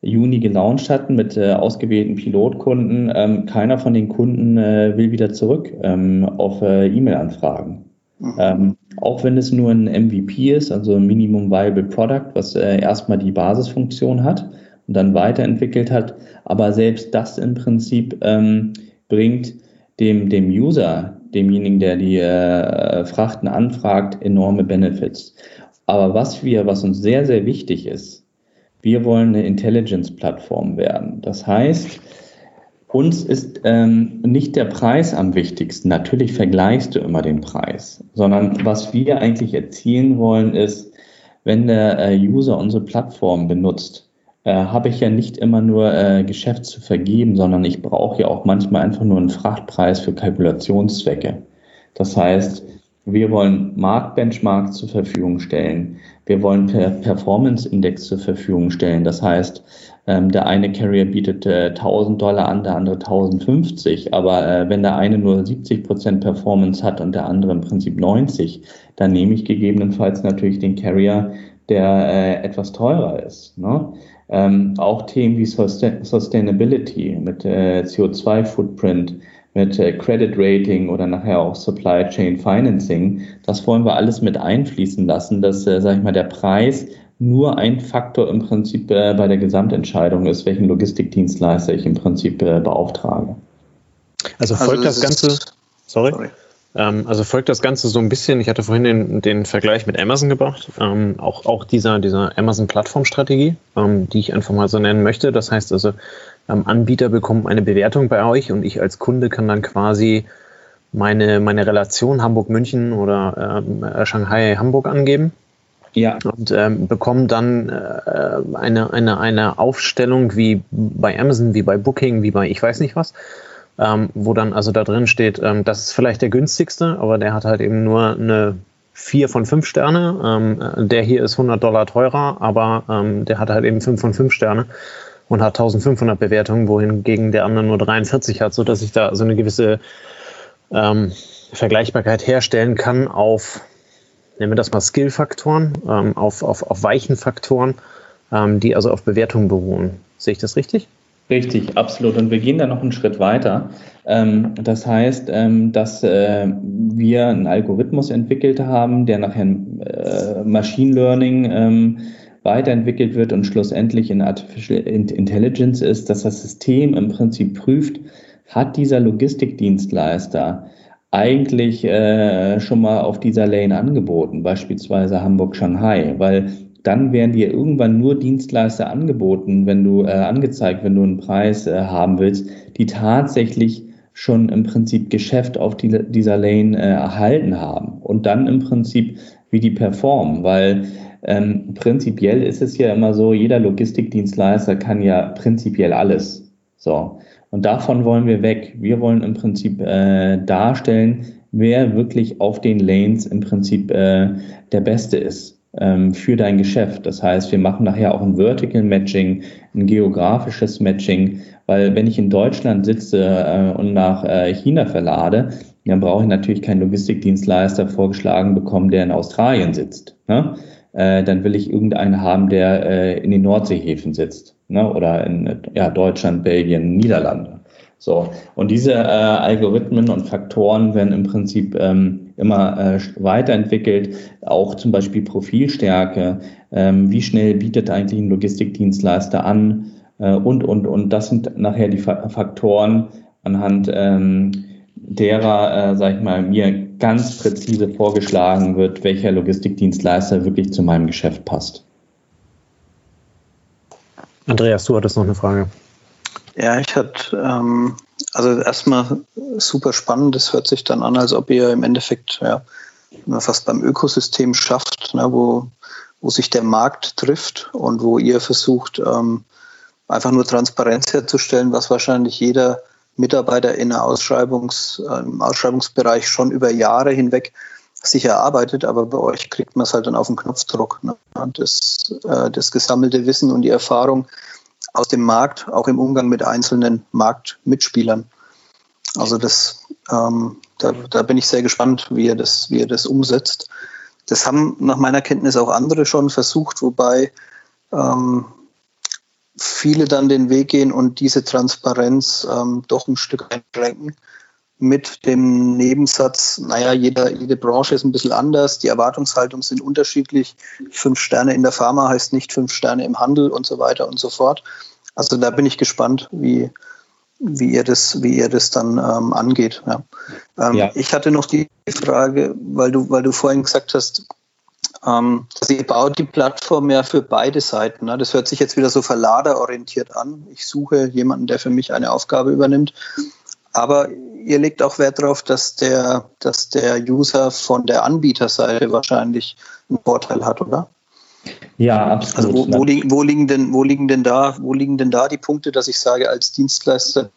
Juni gelauncht hatten mit äh, ausgewählten Pilotkunden. Ähm, keiner von den Kunden äh, will wieder zurück auf äh, E-Mail-Anfragen. Mhm. Auch wenn es nur ein MVP ist, also ein Minimum Viable Product, was erstmal die Basisfunktion hat und dann weiterentwickelt hat. Aber selbst das im Prinzip ähm, bringt dem, dem User, demjenigen, der die äh, Frachten anfragt, enorme Benefits. Aber was wir, was uns sehr, sehr wichtig ist, wir wollen eine Intelligence-Plattform werden. Das heißt, uns ist ähm, nicht der Preis am wichtigsten. Natürlich vergleichst du immer den Preis, sondern was wir eigentlich erzielen wollen, ist, wenn der äh, User unsere Plattform benutzt, äh, habe ich ja nicht immer nur äh, Geschäft zu vergeben, sondern ich brauche ja auch manchmal einfach nur einen Frachtpreis für Kalkulationszwecke. Das heißt, Wir wollen Marktbenchmarks zur Verfügung stellen. Wir wollen per Performance-Index zur Verfügung stellen. Das heißt, ähm, der eine Carrier bietet äh, 1000 Dollar an, der andere 1050. Aber äh, wenn der eine nur 70 Prozent Performance hat und der andere im Prinzip 90, dann nehme ich gegebenenfalls natürlich den Carrier, der äh, etwas teurer ist. Ne? Ähm, auch Themen wie Sustain Sustainability mit äh, CO2-Footprint mit äh, Credit Rating oder nachher auch Supply Chain Financing. Das wollen wir alles mit einfließen lassen, dass, äh, sag ich mal, der Preis nur ein Faktor im Prinzip äh, bei der Gesamtentscheidung ist, welchen Logistikdienstleister ich im Prinzip äh, beauftrage. Also folgt also das Ganze, sorry, sorry. Ähm, also folgt das Ganze so ein bisschen, ich hatte vorhin den, den Vergleich mit Amazon gebracht, ähm, auch, auch dieser, dieser Amazon-Plattformstrategie, ähm, die ich einfach mal so nennen möchte. Das heißt also, ähm, Anbieter bekommen eine Bewertung bei euch und ich als Kunde kann dann quasi meine, meine Relation Hamburg-München oder äh, Shanghai-Hamburg angeben. Ja. Und ähm, bekommen dann äh, eine, eine, eine Aufstellung wie bei Amazon, wie bei Booking, wie bei ich weiß nicht was, ähm, wo dann also da drin steht, ähm, das ist vielleicht der günstigste, aber der hat halt eben nur eine 4 von 5 Sterne. Ähm, der hier ist 100 Dollar teurer, aber ähm, der hat halt eben 5 von 5 Sterne und hat 1500 Bewertungen, wohingegen der andere nur 43 hat, sodass ich da so eine gewisse ähm, Vergleichbarkeit herstellen kann auf, nennen wir das mal Skill-Faktoren, ähm, auf, auf, auf weichen Faktoren, ähm, die also auf Bewertungen beruhen. Sehe ich das richtig? Richtig, absolut. Und wir gehen da noch einen Schritt weiter. Ähm, das heißt, ähm, dass äh, wir einen Algorithmus entwickelt haben, der nachher äh, Machine Learning ähm, weiterentwickelt wird und schlussendlich in Artificial Intelligence ist, dass das System im Prinzip prüft, hat dieser Logistikdienstleister eigentlich äh, schon mal auf dieser Lane angeboten, beispielsweise Hamburg-Shanghai, weil dann werden dir irgendwann nur Dienstleister angeboten, wenn du äh, angezeigt, wenn du einen Preis äh, haben willst, die tatsächlich schon im Prinzip Geschäft auf die, dieser Lane äh, erhalten haben und dann im Prinzip wie die performen, weil ähm, prinzipiell ist es ja immer so, jeder Logistikdienstleister kann ja prinzipiell alles. So. Und davon wollen wir weg. Wir wollen im Prinzip äh, darstellen, wer wirklich auf den Lanes im Prinzip äh, der Beste ist für dein Geschäft. Das heißt, wir machen nachher auch ein Vertical Matching, ein geografisches Matching, weil wenn ich in Deutschland sitze äh, und nach äh, China verlade, dann brauche ich natürlich keinen Logistikdienstleister vorgeschlagen bekommen, der in Australien sitzt. Ne? äh, dann will ich irgendeinen haben, der in den Nordseehäfen sitzt. Ne? Oder in ja, Deutschland, Belgien, Niederlande. So. Und diese äh, Algorithmen und Faktoren werden im Prinzip ähm, immer äh, weiterentwickelt. Auch zum Beispiel Profilstärke. Ähm, wie schnell bietet eigentlich ein Logistikdienstleister an? Äh, und, und, und das sind nachher die Faktoren, anhand ähm, derer, äh, sag ich mal, mir ganz präzise vorgeschlagen wird, welcher Logistikdienstleister wirklich zu meinem Geschäft passt. Andreas, du hattest noch eine Frage. Ja, ich hatte, ähm, also erstmal super spannend. Das hört sich dann an, als ob ihr im Endeffekt ja, fast beim Ökosystem schafft, ne, wo, wo sich der Markt trifft und wo ihr versucht, ähm, einfach nur Transparenz herzustellen, was wahrscheinlich jeder Mitarbeiter in der Ausschreibungs, im Ausschreibungsbereich schon über Jahre hinweg sich erarbeitet, aber bei euch kriegt man es halt dann auf den Knopfdruck. Ne? Das, äh, das gesammelte Wissen und die Erfahrung aus dem Markt, auch im Umgang mit einzelnen Marktmitspielern. Also das, ähm, da, da bin ich sehr gespannt, wie ihr das, wie ihr das umsetzt. Das haben nach meiner Kenntnis auch andere schon versucht, wobei ähm, viele dann den Weg gehen und diese Transparenz ähm, doch ein Stück einschränken mit dem Nebensatz, naja, jeder, jede Branche ist ein bisschen anders, die Erwartungshaltungen sind unterschiedlich. Fünf Sterne in der Pharma heißt nicht fünf Sterne im Handel und so weiter und so fort. Also da bin ich gespannt, wie, wie ihr das, wie ihr das dann ähm, angeht. Ja. Ähm, ja. Ich hatte noch die Frage, weil du, weil du vorhin gesagt hast, ähm, ihr baut die Plattform ja für beide Seiten. Ne? Das hört sich jetzt wieder so verladerorientiert an. Ich suche jemanden, der für mich eine Aufgabe übernimmt. Aber ihr legt auch Wert darauf, dass der, dass der User von der Anbieterseite wahrscheinlich einen Vorteil hat, oder? Ja, absolut. Also wo, wo, liegen, wo, liegen denn, wo, liegen denn da, wo liegen denn da die Punkte, dass ich sage, als Dienstleister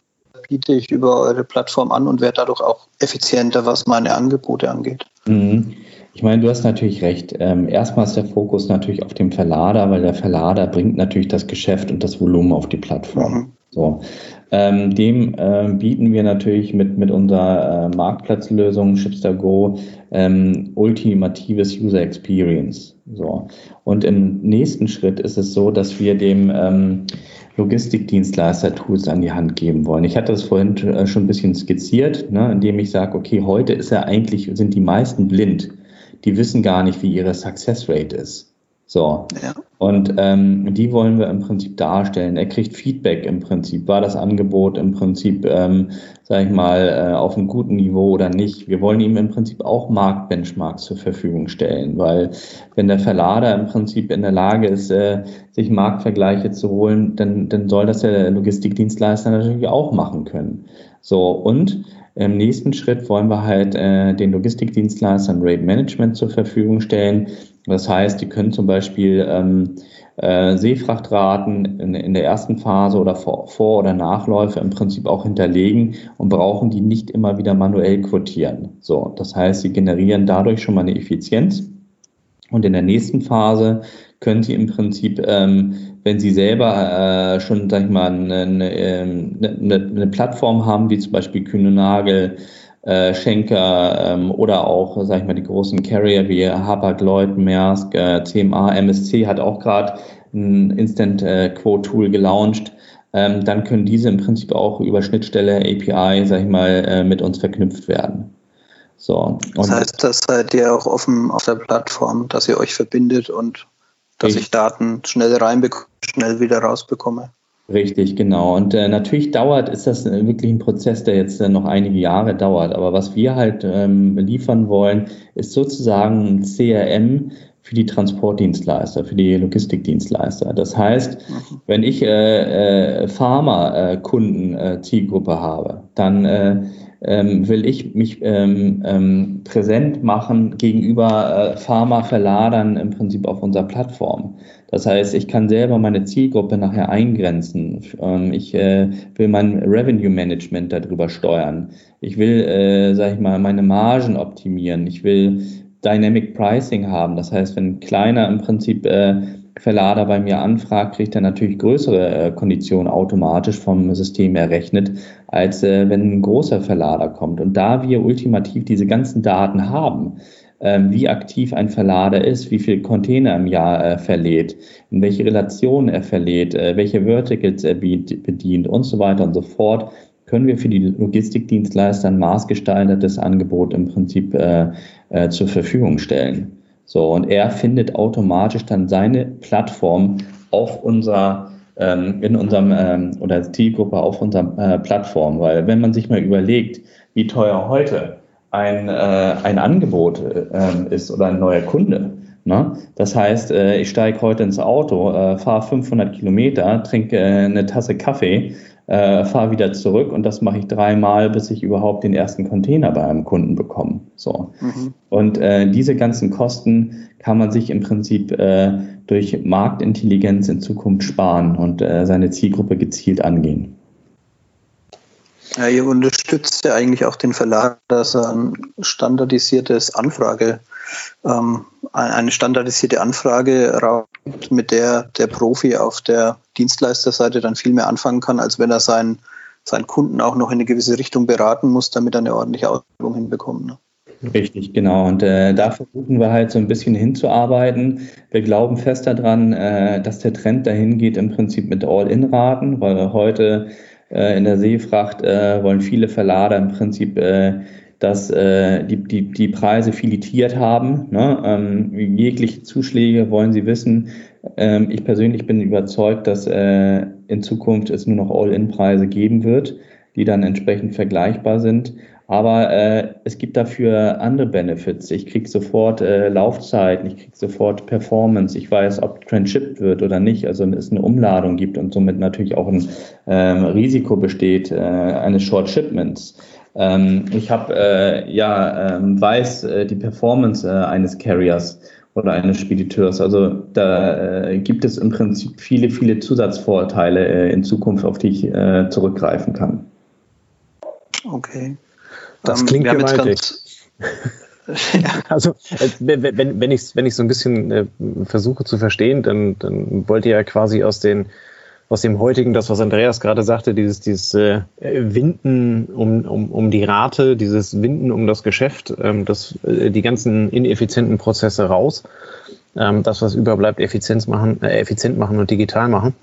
biete ich über eure Plattform an und werde dadurch auch effizienter, was meine Angebote angeht? Mhm. Ich meine, du hast natürlich recht. Ähm, erstmal ist der Fokus natürlich auf dem Verlader, weil der Verlader bringt natürlich das Geschäft und das Volumen auf die Plattform. Mhm. So. Ähm, dem äh, bieten wir natürlich mit, mit unserer äh, Marktplatzlösung Shipster Go ähm, ultimatives User Experience. So. Und im nächsten Schritt ist es so, dass wir dem ähm, Logistikdienstleister Tools an die Hand geben wollen. Ich hatte das vorhin äh, schon ein bisschen skizziert, ne, indem ich sage, okay, heute ist ja eigentlich, sind die meisten blind. Die wissen gar nicht, wie ihre Success Rate ist. So. Ja. Und ähm, die wollen wir im Prinzip darstellen. Er kriegt Feedback im Prinzip. War das Angebot im Prinzip, ähm, sage ich mal, äh, auf einem guten Niveau oder nicht? Wir wollen ihm im Prinzip auch Marktbenchmarks zur Verfügung stellen, weil wenn der Verlader im Prinzip in der Lage ist, äh, sich Marktvergleiche zu holen, dann, dann soll das der Logistikdienstleister natürlich auch machen können. So, und im nächsten Schritt wollen wir halt äh, den Logistikdienstleistern Rate Management zur Verfügung stellen das heißt, die können zum Beispiel ähm, äh, Seefrachtraten in, in, der ersten Phase oder vor, vor, oder Nachläufe im Prinzip auch hinterlegen und brauchen die nicht immer wieder manuell quotieren. So, das heißt, sie generieren dadurch schon mal eine Effizienz. Und in der nächsten Phase können Sie im Prinzip, ähm, wenn Sie selber äh, schon, sag ich mal, eine, eine, ähm, eine, Plattform haben, wie zum Beispiel Kühne Nagel, äh, Schenker ähm, oder auch, sag ich mal, die großen Carrier wie Hapag-Lloyd, Maersk, äh, CMA, MSC hat auch gerade ein Instant äh, Quote Tool gelauncht. Ähm, dann können diese im Prinzip auch über Schnittstelle API, sag ich mal, äh, mit uns verknüpft werden. So. das heißt, das seid ihr auch offen auf der Plattform, dass ihr euch verbindet und dass ich Daten schnell reinbekomme, schnell wieder rausbekomme. Richtig, genau. Und äh, natürlich dauert, ist das äh, wirklich ein Prozess, der jetzt äh, noch einige Jahre dauert. Aber was wir halt ähm, liefern wollen, ist sozusagen ein CRM für die Transportdienstleister, für die Logistikdienstleister. Das heißt, mhm. wenn ich äh, äh, Pharma-Kunden äh, habe, dann äh, ähm, will ich mich ähm, ähm, präsent machen gegenüber äh, Pharma-Verladern im Prinzip auf unserer Plattform. Das heißt, ich kann selber meine Zielgruppe nachher eingrenzen. Ähm, ich äh, will mein Revenue Management darüber steuern. Ich will, äh, sage ich mal, meine Margen optimieren. Ich will Dynamic Pricing haben. Das heißt, wenn ein kleiner im Prinzip äh, Verlader bei mir anfragt, kriegt er natürlich größere äh, Konditionen automatisch vom System errechnet, als äh, wenn ein großer Verlader kommt. Und da wir ultimativ diese ganzen Daten haben, ähm, wie aktiv ein Verlader ist, wie viel Container im Jahr er verlädt, in welche Relation er verlädt, äh, welche Verticals er bedient und so weiter und so fort, können wir für die Logistikdienstleister ein maßgestaltetes Angebot im Prinzip äh, äh, zur Verfügung stellen. So, und er findet automatisch dann seine Plattform auf unserer ähm, in unserem ähm, oder Zielgruppe auf unserer äh, Plattform, weil wenn man sich mal überlegt, wie teuer heute ein, äh, ein Angebot äh, ist oder ein neuer Kunde. Ne? Das heißt, äh, ich steige heute ins Auto, äh, fahre 500 Kilometer, trinke äh, eine Tasse Kaffee, äh, fahre wieder zurück und das mache ich dreimal, bis ich überhaupt den ersten Container bei einem Kunden bekomme. So. Mhm. Und äh, diese ganzen Kosten kann man sich im Prinzip äh, durch Marktintelligenz in Zukunft sparen und äh, seine Zielgruppe gezielt angehen. Ja, ihr unterstützt ja eigentlich auch den Verlag, dass er ein standardisiertes Anfrage, ähm, eine standardisierte Anfrage raubt, mit der der Profi auf der Dienstleisterseite dann viel mehr anfangen kann, als wenn er seinen, seinen Kunden auch noch in eine gewisse Richtung beraten muss, damit er eine ordentliche Ausbildung hinbekommt. Ne? Richtig, genau. Und äh, da versuchen wir halt so ein bisschen hinzuarbeiten. Wir glauben fest daran, äh, dass der Trend dahin geht, im Prinzip mit All-In-Raten, weil heute äh, in der Seefracht äh, wollen viele Verlader im Prinzip äh, dass äh, die, die, die Preise filetiert haben. Ne? Ähm, jegliche Zuschläge wollen sie wissen. Ähm, ich persönlich bin überzeugt, dass äh, in Zukunft es nur noch All-In-Preise geben wird, die dann entsprechend vergleichbar sind. Aber äh, es gibt dafür andere Benefits. Ich kriege sofort äh, Laufzeiten, ich kriege sofort Performance, ich weiß, ob transshipped wird oder nicht, also es eine Umladung gibt und somit natürlich auch ein ähm, Risiko besteht äh, eines Short Shipments. Ähm, ich habe äh, ja ähm, weiß äh, die Performance äh, eines Carriers oder eines Spediteurs. Also da äh, gibt es im Prinzip viele, viele Zusatzvorteile äh, in Zukunft, auf die ich äh, zurückgreifen kann. Okay. Das ähm, klingt gewaltig. Also wenn, wenn ich wenn ich so ein bisschen äh, versuche zu verstehen, dann, dann wollt ihr ja quasi aus den aus dem heutigen, das was Andreas gerade sagte, dieses dieses äh, Winden um, um, um die Rate, dieses Winden um das Geschäft, ähm, das äh, die ganzen ineffizienten Prozesse raus, ähm, das was überbleibt, Effizienz machen, äh, effizient machen und digital machen.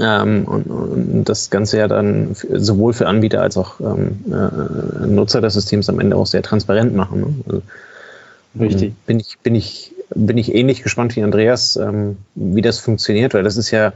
Ähm, und, und, das Ganze ja dann sowohl für Anbieter als auch ähm, äh, Nutzer des Systems am Ende auch sehr transparent machen. Ne? Also, Richtig. Ähm, bin ich, bin, ich, bin ich ähnlich gespannt wie Andreas, ähm, wie das funktioniert, weil das ist ja,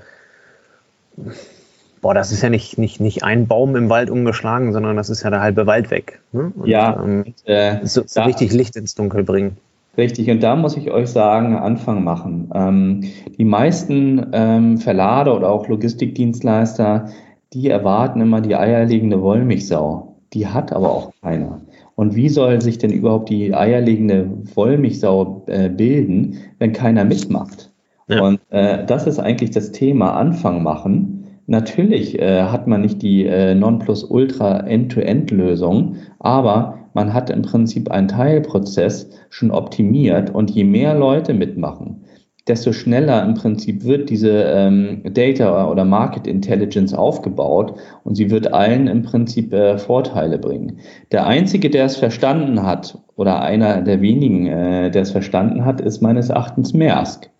boah, das ist ja nicht, nicht, nicht ein Baum im Wald umgeschlagen, sondern das ist ja der halbe Wald weg. Ne? Und, ja. Ähm, äh, so, so richtig Licht ins Dunkel bringen. Richtig, und da muss ich euch sagen, Anfang machen. Ähm, die meisten ähm, Verlader oder auch Logistikdienstleister, die erwarten immer die eierlegende Wollmilchsau. Die hat aber auch keiner. Und wie soll sich denn überhaupt die eierlegende Wollmilchsau äh, bilden, wenn keiner mitmacht? Ja. Und das ist eigentlich das Thema Anfang machen. Natürlich äh, hat man nicht die äh, Nonplusultra-End-to-End-Lösung, aber man hat im Prinzip einen Teilprozess schon optimiert und je mehr Leute mitmachen, desto schneller im Prinzip wird diese ähm, Data oder Market Intelligence aufgebaut und sie wird allen im Prinzip äh, Vorteile bringen. Der Einzige, der es verstanden hat oder einer der wenigen, äh, der es verstanden hat, ist meines Erachtens Maersk.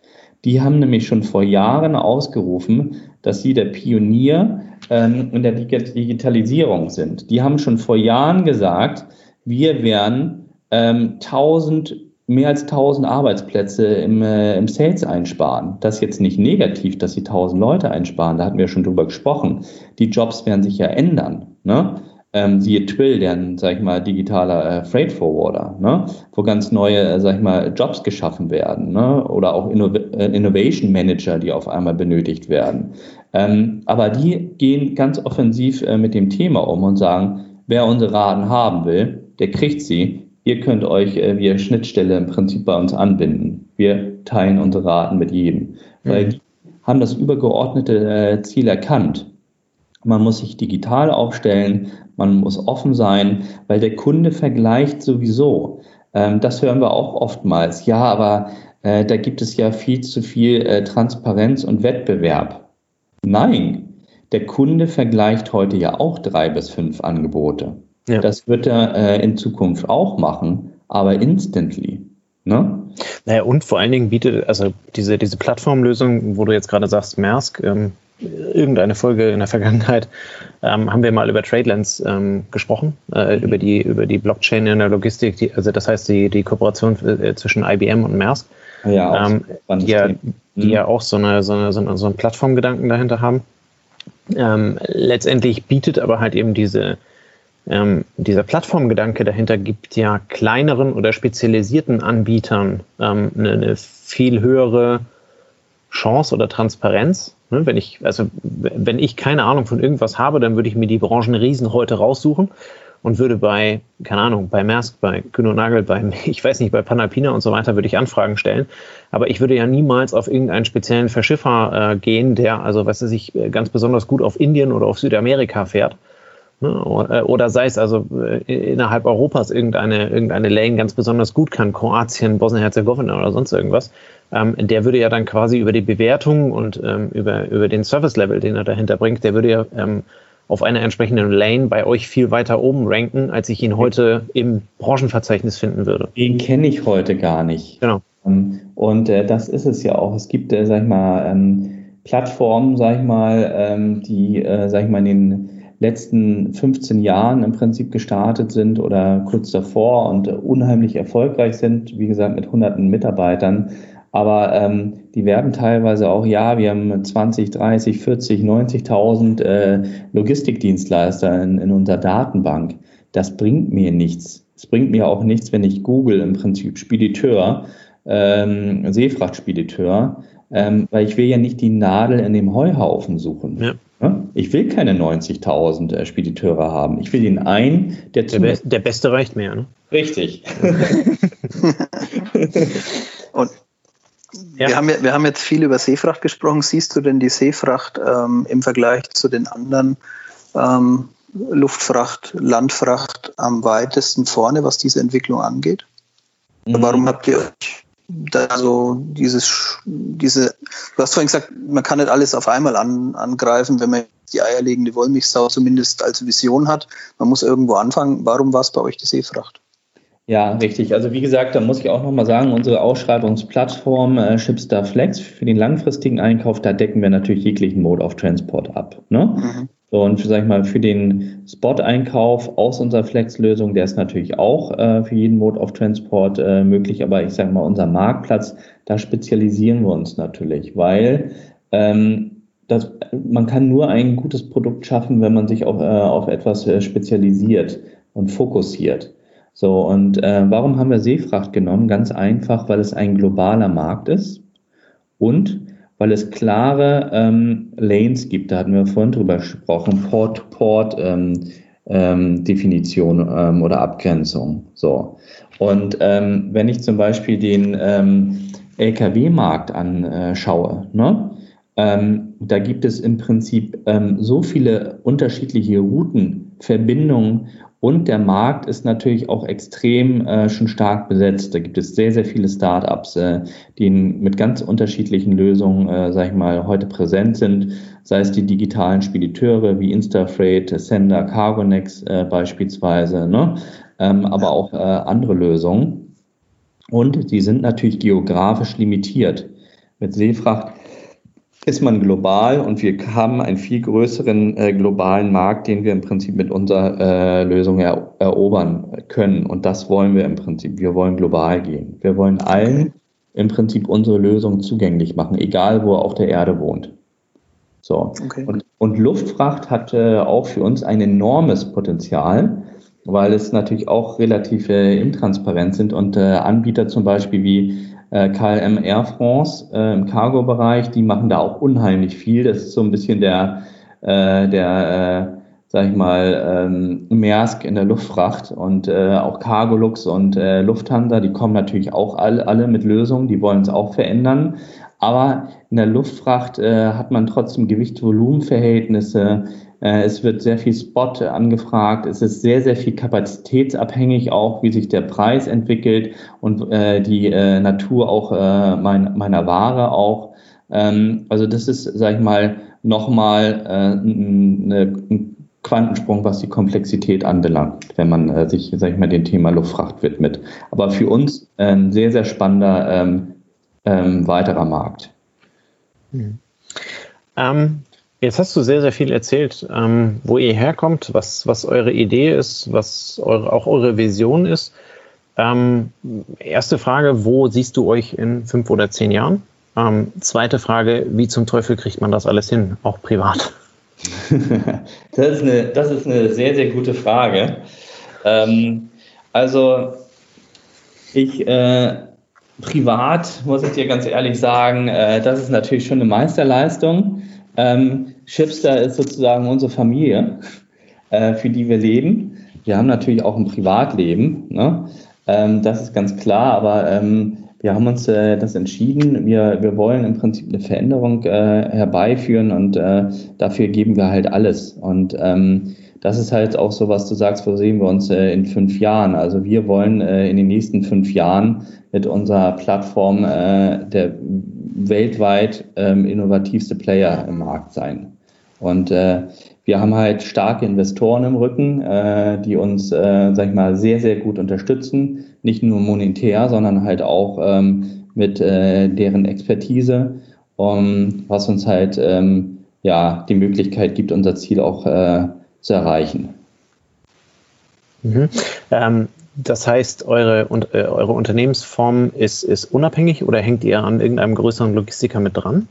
Die haben nämlich schon vor Jahren ausgerufen, dass sie der Pionier ähm, in der Digitalisierung sind. Die haben schon vor Jahren gesagt, wir werden ähm, 1000, mehr als 1000 Arbeitsplätze im, äh, im Sales einsparen. Das ist jetzt nicht negativ, dass sie 1000 Leute einsparen, da hatten wir schon drüber gesprochen. Die Jobs werden sich ja ändern. Ne? Ähm, siehe Twill, der, sag ich mal, digitaler äh, Freight Forwarder, ne? wo ganz neue, äh, sag ich mal, Jobs geschaffen werden, ne? oder auch Inno äh, Innovation Manager, die auf einmal benötigt werden. Ähm, aber die gehen ganz offensiv äh, mit dem Thema um und sagen, wer unsere Raten haben will, der kriegt sie. Ihr könnt euch äh, via Schnittstelle im Prinzip bei uns anbinden. Wir teilen unsere Raten mit jedem, mhm. weil die haben das übergeordnete äh, Ziel erkannt. Man muss sich digital aufstellen, man muss offen sein, weil der Kunde vergleicht sowieso. Ähm, das hören wir auch oftmals. Ja, aber äh, da gibt es ja viel zu viel äh, Transparenz und Wettbewerb. Nein, der Kunde vergleicht heute ja auch drei bis fünf Angebote. Ja. Das wird er äh, in Zukunft auch machen, aber instantly. Ne? Naja, und vor allen Dingen bietet, also diese, diese Plattformlösung, wo du jetzt gerade sagst, Maersk, ähm, irgendeine Folge in der Vergangenheit ähm, haben wir mal über Tradelands ähm, gesprochen, äh, über, die, über die Blockchain in der Logistik, die, also das heißt die, die Kooperation äh, zwischen IBM und Maersk, ja, ähm, die, ja, die ja mhm. auch so, eine, so, eine, so, eine, so einen Plattformgedanken dahinter haben. Ähm, letztendlich bietet aber halt eben diese, ähm, dieser Plattformgedanke dahinter gibt ja kleineren oder spezialisierten Anbietern ähm, eine, eine, viel höhere Chance oder Transparenz. Ne? Wenn ich, also wenn ich keine Ahnung von irgendwas habe, dann würde ich mir die Branchenriesen heute raussuchen und würde bei, keine Ahnung, bei Maersk, bei Kühn und Nagel, bei, ich weiß nicht, bei Panalpina und so weiter, würde ich Anfragen stellen. Aber ich würde ja niemals auf irgendeinen speziellen Verschiffer äh, gehen, der, also was weiß ich, ganz besonders gut auf Indien oder auf Südamerika fährt? Oder sei es also äh, innerhalb Europas irgendeine, irgendeine Lane ganz besonders gut kann, Kroatien, Bosnien-Herzegowina oder sonst irgendwas, ähm, der würde ja dann quasi über die Bewertung und ähm, über, über den Service-Level, den er dahinter bringt, der würde ja ähm, auf einer entsprechenden Lane bei euch viel weiter oben ranken, als ich ihn heute im Branchenverzeichnis finden würde. Den kenne ich heute gar nicht. Genau. Ähm, und äh, das ist es ja auch. Es gibt, äh, sag ich mal, ähm, Plattformen, sag ich mal, ähm, die, äh, sag ich mal, in den letzten 15 Jahren im Prinzip gestartet sind oder kurz davor und unheimlich erfolgreich sind, wie gesagt, mit hunderten Mitarbeitern. Aber ähm, die werben teilweise auch, ja, wir haben 20, 30, 40, 90.000 äh, Logistikdienstleister in, in unserer Datenbank. Das bringt mir nichts. Es bringt mir auch nichts, wenn ich Google im Prinzip Spediteur, ähm, Seefrachtspediteur, ähm, weil ich will ja nicht die Nadel in dem Heuhaufen suchen. Ja. Ich will keine 90.000 äh, Spediteure haben. Ich will den einen, der der, Be der Beste reicht mehr. Ne? Richtig. Und ja. wir, haben wir haben jetzt viel über Seefracht gesprochen. Siehst du denn die Seefracht ähm, im Vergleich zu den anderen ähm, Luftfracht, Landfracht am weitesten vorne, was diese Entwicklung angeht? Mhm. Warum habt ihr euch da so dieses, diese, du hast vorhin gesagt, man kann nicht alles auf einmal an, angreifen, wenn man die eierlegende Wollmilchsau zumindest als Vision hat. Man muss irgendwo anfangen. Warum war es bei euch die Seefracht? Ja, richtig. Also wie gesagt, da muss ich auch nochmal sagen, unsere Ausschreibungsplattform äh, Shipstar Flex für den langfristigen Einkauf, da decken wir natürlich jeglichen Mode of Transport ab. Ne? Mhm. Und sag ich mal, für den Spot-Einkauf aus unserer Flex-Lösung, der ist natürlich auch äh, für jeden Mode of Transport äh, möglich, aber ich sage mal, unser Marktplatz, da spezialisieren wir uns natürlich, weil ähm, das, man kann nur ein gutes Produkt schaffen, wenn man sich auf, äh, auf etwas äh, spezialisiert und fokussiert. So, und äh, warum haben wir Seefracht genommen? Ganz einfach, weil es ein globaler Markt ist und weil es klare ähm, Lanes gibt. Da hatten wir vorhin drüber gesprochen, Port-to-Port-Definition ähm, ähm, ähm, oder Abgrenzung. So. Und ähm, wenn ich zum Beispiel den ähm, Lkw-Markt anschaue, ne? Ähm, da gibt es im Prinzip ähm, so viele unterschiedliche Routen, Verbindungen und der Markt ist natürlich auch extrem äh, schon stark besetzt. Da gibt es sehr, sehr viele Startups, äh, die mit ganz unterschiedlichen Lösungen, äh, sag ich mal, heute präsent sind. Sei es die digitalen Spediteure wie Instafreight, Sender, Cargonex äh, beispielsweise, ne? ähm, aber auch äh, andere Lösungen. Und die sind natürlich geografisch limitiert. Mit Seefracht ist man global und wir haben einen viel größeren äh, globalen Markt, den wir im Prinzip mit unserer äh, Lösung er erobern können. Und das wollen wir im Prinzip. Wir wollen global gehen. Wir wollen allen im Prinzip unsere Lösung zugänglich machen, egal wo er auf der Erde wohnt. So. Okay. Und, und Luftfracht hat äh, auch für uns ein enormes Potenzial, weil es natürlich auch relativ äh, intransparent sind und äh, Anbieter zum Beispiel wie äh, KLM Air France äh, im Cargo-Bereich, die machen da auch unheimlich viel. Das ist so ein bisschen der, äh, der äh, sag ich mal, ähm, Maersk in der Luftfracht und äh, auch Cargolux und äh, Lufthansa, die kommen natürlich auch alle, alle mit Lösungen, die wollen es auch verändern. Aber in der Luftfracht äh, hat man trotzdem Gewicht-Volumen-Verhältnisse, äh, es wird sehr viel Spot angefragt. Es ist sehr, sehr viel kapazitätsabhängig auch, wie sich der Preis entwickelt und äh, die äh, Natur auch äh, mein, meiner Ware auch. Ähm, also das ist, sage ich mal, nochmal äh, eine, ein Quantensprung, was die Komplexität anbelangt, wenn man sich, sage ich mal, dem Thema Luftfracht widmet. Aber für uns ein sehr, sehr spannender ähm, ähm, weiterer Markt. Mhm. Ähm, Jetzt hast du sehr, sehr viel erzählt, ähm, wo ihr herkommt, was, was eure Idee ist, was eure, auch eure Vision ist. Ähm, erste Frage, wo siehst du euch in fünf oder zehn Jahren? Ähm, zweite Frage, wie zum Teufel kriegt man das alles hin, auch privat? das, ist eine, das ist eine sehr, sehr gute Frage. Ähm, also ich äh, privat muss ich dir ganz ehrlich sagen, äh, das ist natürlich schon eine Meisterleistung. Ähm, Chipster ist sozusagen unsere Familie, äh, für die wir leben. Wir haben natürlich auch ein Privatleben, ne? ähm, das ist ganz klar, aber ähm, wir haben uns äh, das entschieden. Wir, wir wollen im Prinzip eine Veränderung äh, herbeiführen und äh, dafür geben wir halt alles. Und ähm, das ist halt auch so, was du sagst, wo sehen wir uns äh, in fünf Jahren. Also wir wollen äh, in den nächsten fünf Jahren mit unserer Plattform äh, der weltweit ähm, innovativste Player im Markt sein. Und äh, wir haben halt starke Investoren im Rücken, äh, die uns, äh, sag ich mal, sehr, sehr gut unterstützen. Nicht nur monetär, sondern halt auch ähm, mit äh, deren Expertise, um, was uns halt ähm, ja die Möglichkeit gibt, unser Ziel auch äh, zu erreichen. Mhm. Ähm, das heißt, eure, und, äh, eure Unternehmensform ist, ist unabhängig oder hängt ihr an irgendeinem größeren Logistiker mit dran?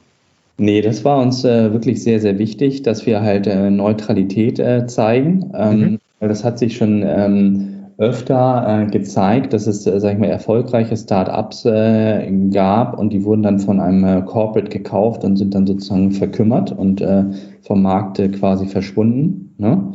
Nee, das war uns äh, wirklich sehr, sehr wichtig, dass wir halt äh, Neutralität äh, zeigen. Ähm, mhm. Das hat sich schon ähm, öfter äh, gezeigt, dass es, äh, sag ich mal, erfolgreiche Start-ups äh, gab und die wurden dann von einem Corporate gekauft und sind dann sozusagen verkümmert und vom Markt quasi verschwunden. Ne?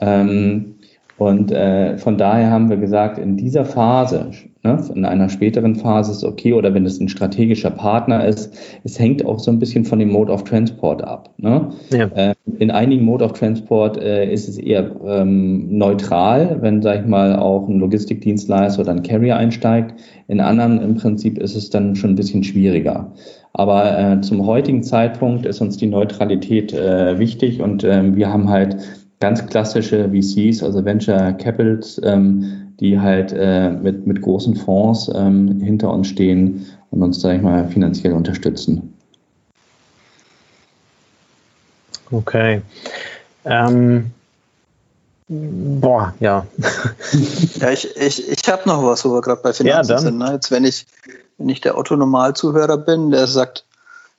Ähm, Und äh, von daher haben wir gesagt, in dieser Phase, ne, in einer späteren Phase ist okay, oder wenn es ein strategischer Partner ist, es hängt auch so ein bisschen von dem Mode of Transport ab. Ne? Ja. Äh, in einigen Mode of Transport äh, ist es eher ähm, neutral, wenn, sag ich mal, auch ein Logistikdienstleister oder ein Carrier einsteigt. In anderen im Prinzip ist es dann schon ein bisschen schwieriger. Aber äh, zum heutigen Zeitpunkt ist uns die Neutralität äh, wichtig und äh, wir haben halt ganz klassische VCs, also Venture Capitals, ähm, die halt äh, mit, mit großen Fonds ähm, hinter uns stehen und uns, sage ich mal, finanziell unterstützen. Okay. Ähm, boah, ja. ja, ich, ich, ich habe noch was, wo wir gerade bei Finanzen ja, sind. Ne? Jetzt, wenn ich, wenn ich der Otto-Normalzuhörer bin, der sagt,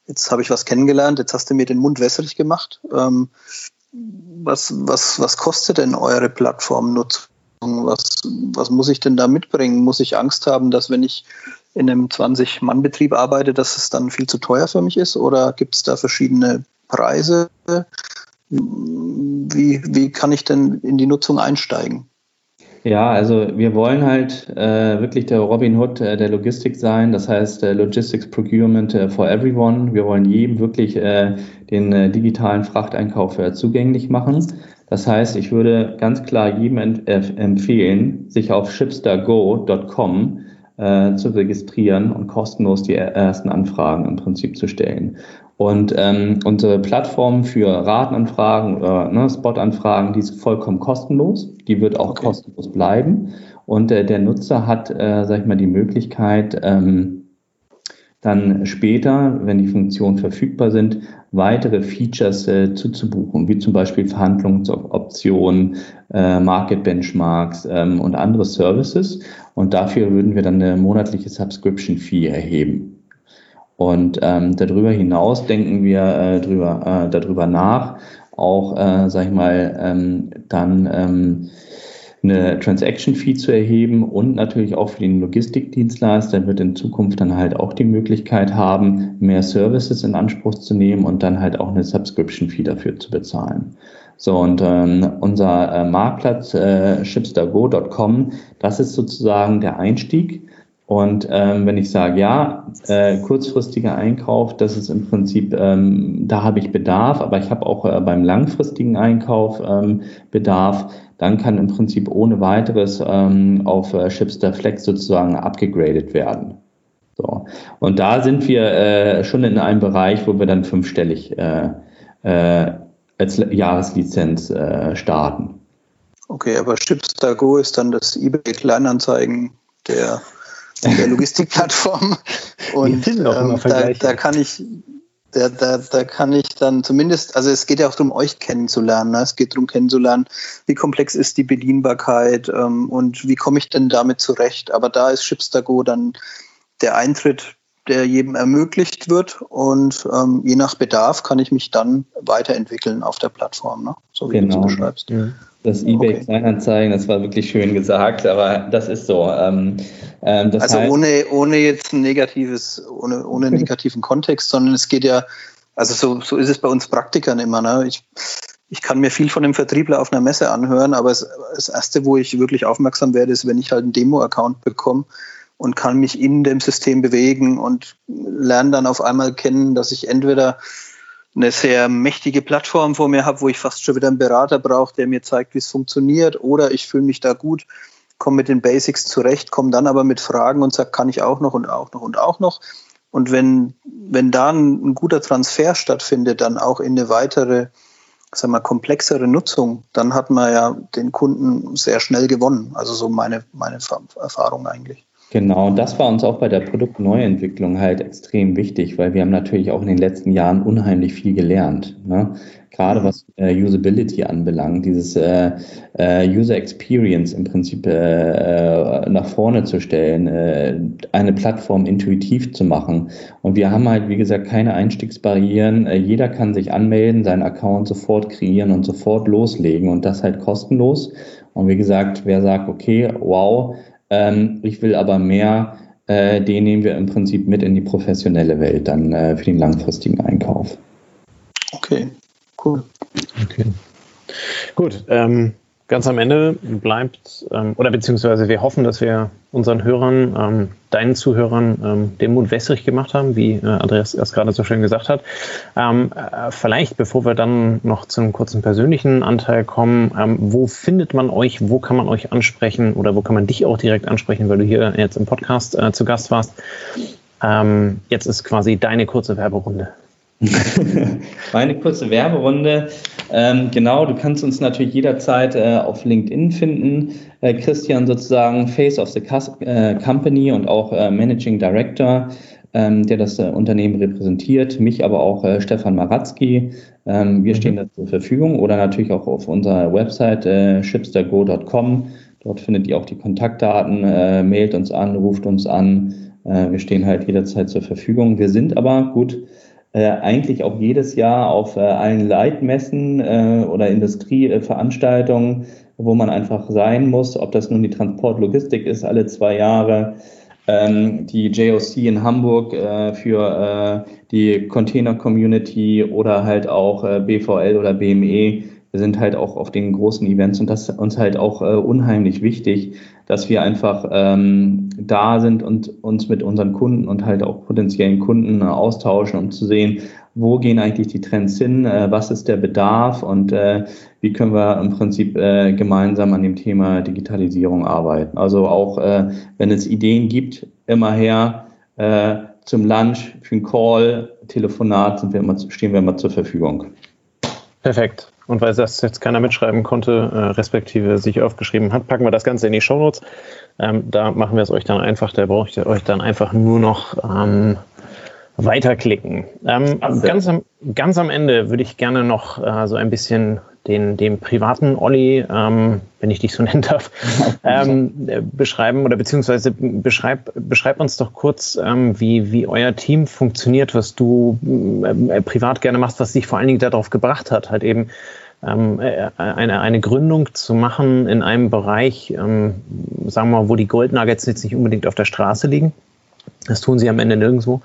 jetzt habe ich was kennengelernt, jetzt hast du mir den Mund wässrig gemacht. Ähm, was, was, was kostet denn eure Plattformnutzung? Was, was muss ich denn da mitbringen? Muss ich Angst haben, dass wenn ich in einem 20-Mann-Betrieb arbeite, dass es dann viel zu teuer für mich ist? Oder gibt es da verschiedene Preise? Wie, wie kann ich denn in die Nutzung einsteigen? Ja, also wir wollen halt äh, wirklich der Robin Hood äh, der Logistik sein, das heißt äh, Logistics Procurement äh, for Everyone. Wir wollen jedem wirklich äh, den äh, digitalen Frachteinkauf zugänglich machen. Das heißt, ich würde ganz klar jedem empfehlen, sich auf shipstergo.com zu registrieren und kostenlos die ersten Anfragen im Prinzip zu stellen. Und ähm, unsere Plattform für Ratenanfragen oder ne, Spot-Anfragen, die ist vollkommen kostenlos. Die wird auch okay. kostenlos bleiben. Und äh, der Nutzer hat, äh, sag ich mal, die Möglichkeit, ähm, dann später, wenn die Funktionen verfügbar sind, weitere Features äh, zuzubuchen, wie zum Beispiel Verhandlungsoptionen, äh, Market Benchmarks ähm, und andere Services. Und dafür würden wir dann eine monatliche Subscription Fee erheben. Und ähm, darüber hinaus denken wir äh, drüber, äh, darüber nach, auch, äh, sag ich mal, ähm, dann ähm, eine Transaction Fee zu erheben und natürlich auch für den Logistikdienstleister wird in Zukunft dann halt auch die Möglichkeit haben, mehr Services in Anspruch zu nehmen und dann halt auch eine Subscription Fee dafür zu bezahlen. So, und ähm, unser äh, Marktplatz äh, shipstergo.com, das ist sozusagen der Einstieg. Und ähm, wenn ich sage, ja, äh, kurzfristiger Einkauf, das ist im Prinzip, ähm, da habe ich Bedarf, aber ich habe auch äh, beim langfristigen Einkauf ähm, Bedarf, dann kann im Prinzip ohne weiteres ähm, auf äh, Shipster Flex sozusagen abgegradet werden. So. Und da sind wir äh, schon in einem Bereich, wo wir dann fünfstellig äh, äh, als Jahreslizenz äh, starten. Okay, aber Shipster Go ist dann das eBay Kleinanzeigen der der Logistikplattform. Und ähm, da, da, kann ich, da, da, da kann ich dann zumindest, also es geht ja auch darum, euch kennenzulernen. Ne? Es geht darum, kennenzulernen, wie komplex ist die Bedienbarkeit ähm, und wie komme ich denn damit zurecht. Aber da ist Shipstago dann der Eintritt, der jedem ermöglicht wird und ähm, je nach Bedarf kann ich mich dann weiterentwickeln auf der Plattform, ne? so wie genau. du es beschreibst. Ja. Das eBay okay. Kleinanzeigen, das war wirklich schön gesagt, aber das ist so. Ähm, ähm, also heißt, ohne, ohne jetzt ein negatives, ohne, ohne negativen Kontext, sondern es geht ja, also so, so ist es bei uns Praktikern immer. Ne? Ich, ich kann mir viel von dem Vertriebler auf einer Messe anhören, aber es, das Erste, wo ich wirklich aufmerksam werde, ist, wenn ich halt einen Demo-Account bekomme und kann mich in dem System bewegen und lerne dann auf einmal kennen, dass ich entweder eine sehr mächtige Plattform vor mir habe, wo ich fast schon wieder einen Berater brauche, der mir zeigt, wie es funktioniert, oder ich fühle mich da gut, komme mit den Basics zurecht, komme dann aber mit Fragen und sage, kann ich auch noch und auch noch und auch noch. Und wenn, wenn da ein, ein guter Transfer stattfindet, dann auch in eine weitere, sagen wir, komplexere Nutzung, dann hat man ja den Kunden sehr schnell gewonnen. Also so meine, meine Erfahrung eigentlich. Genau, und das war uns auch bei der Produktneuentwicklung halt extrem wichtig, weil wir haben natürlich auch in den letzten Jahren unheimlich viel gelernt. Ne? Gerade was äh, Usability anbelangt, dieses äh, äh, User Experience im Prinzip äh, äh, nach vorne zu stellen, eine Plattform intuitiv zu machen. Und wir haben halt, wie gesagt, keine Einstiegsbarrieren. Jeder kann sich anmelden, seinen Account sofort kreieren und sofort loslegen und das halt kostenlos. Und wie gesagt, wer sagt, okay, wow, ähm, ich will aber mehr, äh, den nehmen wir im Prinzip mit in die professionelle Welt dann äh, für den langfristigen Einkauf. Okay, cool. Okay. Gut, ähm, ganz am Ende bleibt, ähm, oder beziehungsweise wir hoffen, dass wir unseren Hörern, ähm, deinen Zuhörern, ähm, den Mund wässrig gemacht haben, wie äh, Andreas erst gerade so schön gesagt hat. Ähm, äh, vielleicht, bevor wir dann noch zu einem kurzen persönlichen Anteil kommen, ähm, wo findet man euch, wo kann man euch ansprechen oder wo kann man dich auch direkt ansprechen, weil du hier jetzt im Podcast äh, zu Gast warst. Ähm, jetzt ist quasi deine kurze Werberunde. Meine kurze Werberunde. Ähm, genau, du kannst uns natürlich jederzeit äh, auf LinkedIn finden. Äh, Christian sozusagen Face of the äh, Company und auch äh, Managing Director, ähm, der das äh, Unternehmen repräsentiert. Mich aber auch äh, Stefan Maratzki. Ähm, wir mhm. stehen da zur Verfügung oder natürlich auch auf unserer Website shipstergo.com. Dort findet ihr auch die Kontaktdaten. mailt uns an, ruft uns an. wir stehen halt jederzeit zur Verfügung. Wir sind aber gut äh, eigentlich auch jedes Jahr auf äh, allen Leitmessen äh, oder Industrieveranstaltungen, wo man einfach sein muss, ob das nun die Transportlogistik ist, alle zwei Jahre, ähm, die JOC in Hamburg äh, für äh, die Container Community oder halt auch BVL oder BME. Wir sind halt auch auf den großen Events und das ist uns halt auch äh, unheimlich wichtig, dass wir einfach ähm, da sind und uns mit unseren Kunden und halt auch potenziellen Kunden äh, austauschen, um zu sehen, wo gehen eigentlich die Trends hin, äh, was ist der Bedarf und äh, wie können wir im Prinzip äh, gemeinsam an dem Thema Digitalisierung arbeiten. Also auch äh, wenn es Ideen gibt, immer her äh, zum Lunch, für einen Call, Telefonat sind wir immer, stehen wir immer zur Verfügung. Perfekt. Und weil das jetzt keiner mitschreiben konnte, äh, respektive sich aufgeschrieben hat, packen wir das Ganze in die Shownotes. Ähm, da machen wir es euch dann einfach, da braucht ihr euch dann einfach nur noch ähm, weiterklicken. Ähm, ganz, am, ganz am Ende würde ich gerne noch äh, so ein bisschen den, den privaten Olli, ähm, wenn ich dich so nennen darf, ähm, beschreiben oder beziehungsweise beschreib, beschreib uns doch kurz, ähm, wie, wie euer Team funktioniert, was du äh, privat gerne machst, was dich vor allen Dingen darauf gebracht hat, halt eben ähm, äh, eine, eine Gründung zu machen in einem Bereich, ähm, sagen wir mal, wo die Goldnuggets jetzt nicht unbedingt auf der Straße liegen. Das tun sie am Ende nirgendwo.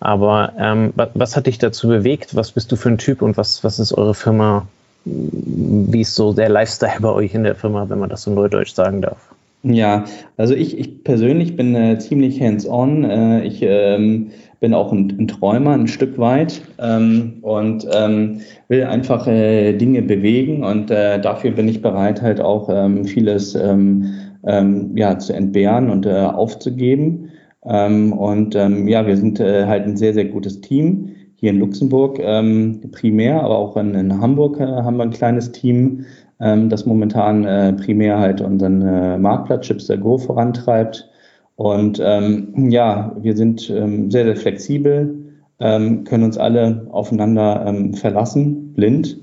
Aber ähm, was hat dich dazu bewegt? Was bist du für ein Typ und was, was ist eure Firma wie ist so der Lifestyle bei euch in der Firma, wenn man das so neudeutsch sagen darf? Ja, also ich, ich persönlich bin äh, ziemlich hands-on. Äh, ich ähm, bin auch ein, ein, Träumer ein Stück weit ähm, und ähm, will einfach äh, Dinge bewegen und äh, dafür bin ich bereit, halt auch ähm, vieles ähm, ähm, ja, zu entbehren und äh, aufzugeben. und ja, wir sind äh, halt ein sehr, sehr gutes Team hier in Luxemburg ähm, primär, aber auch in, in Hamburg äh, haben wir ein kleines Team, ähm, das momentan äh, primär halt unseren äh, Marktplatz Chipster Go vorantreibt. Und ähm, ja, wir sind ähm, sehr, sehr flexibel, ähm, können uns alle aufeinander ähm, verlassen, blind.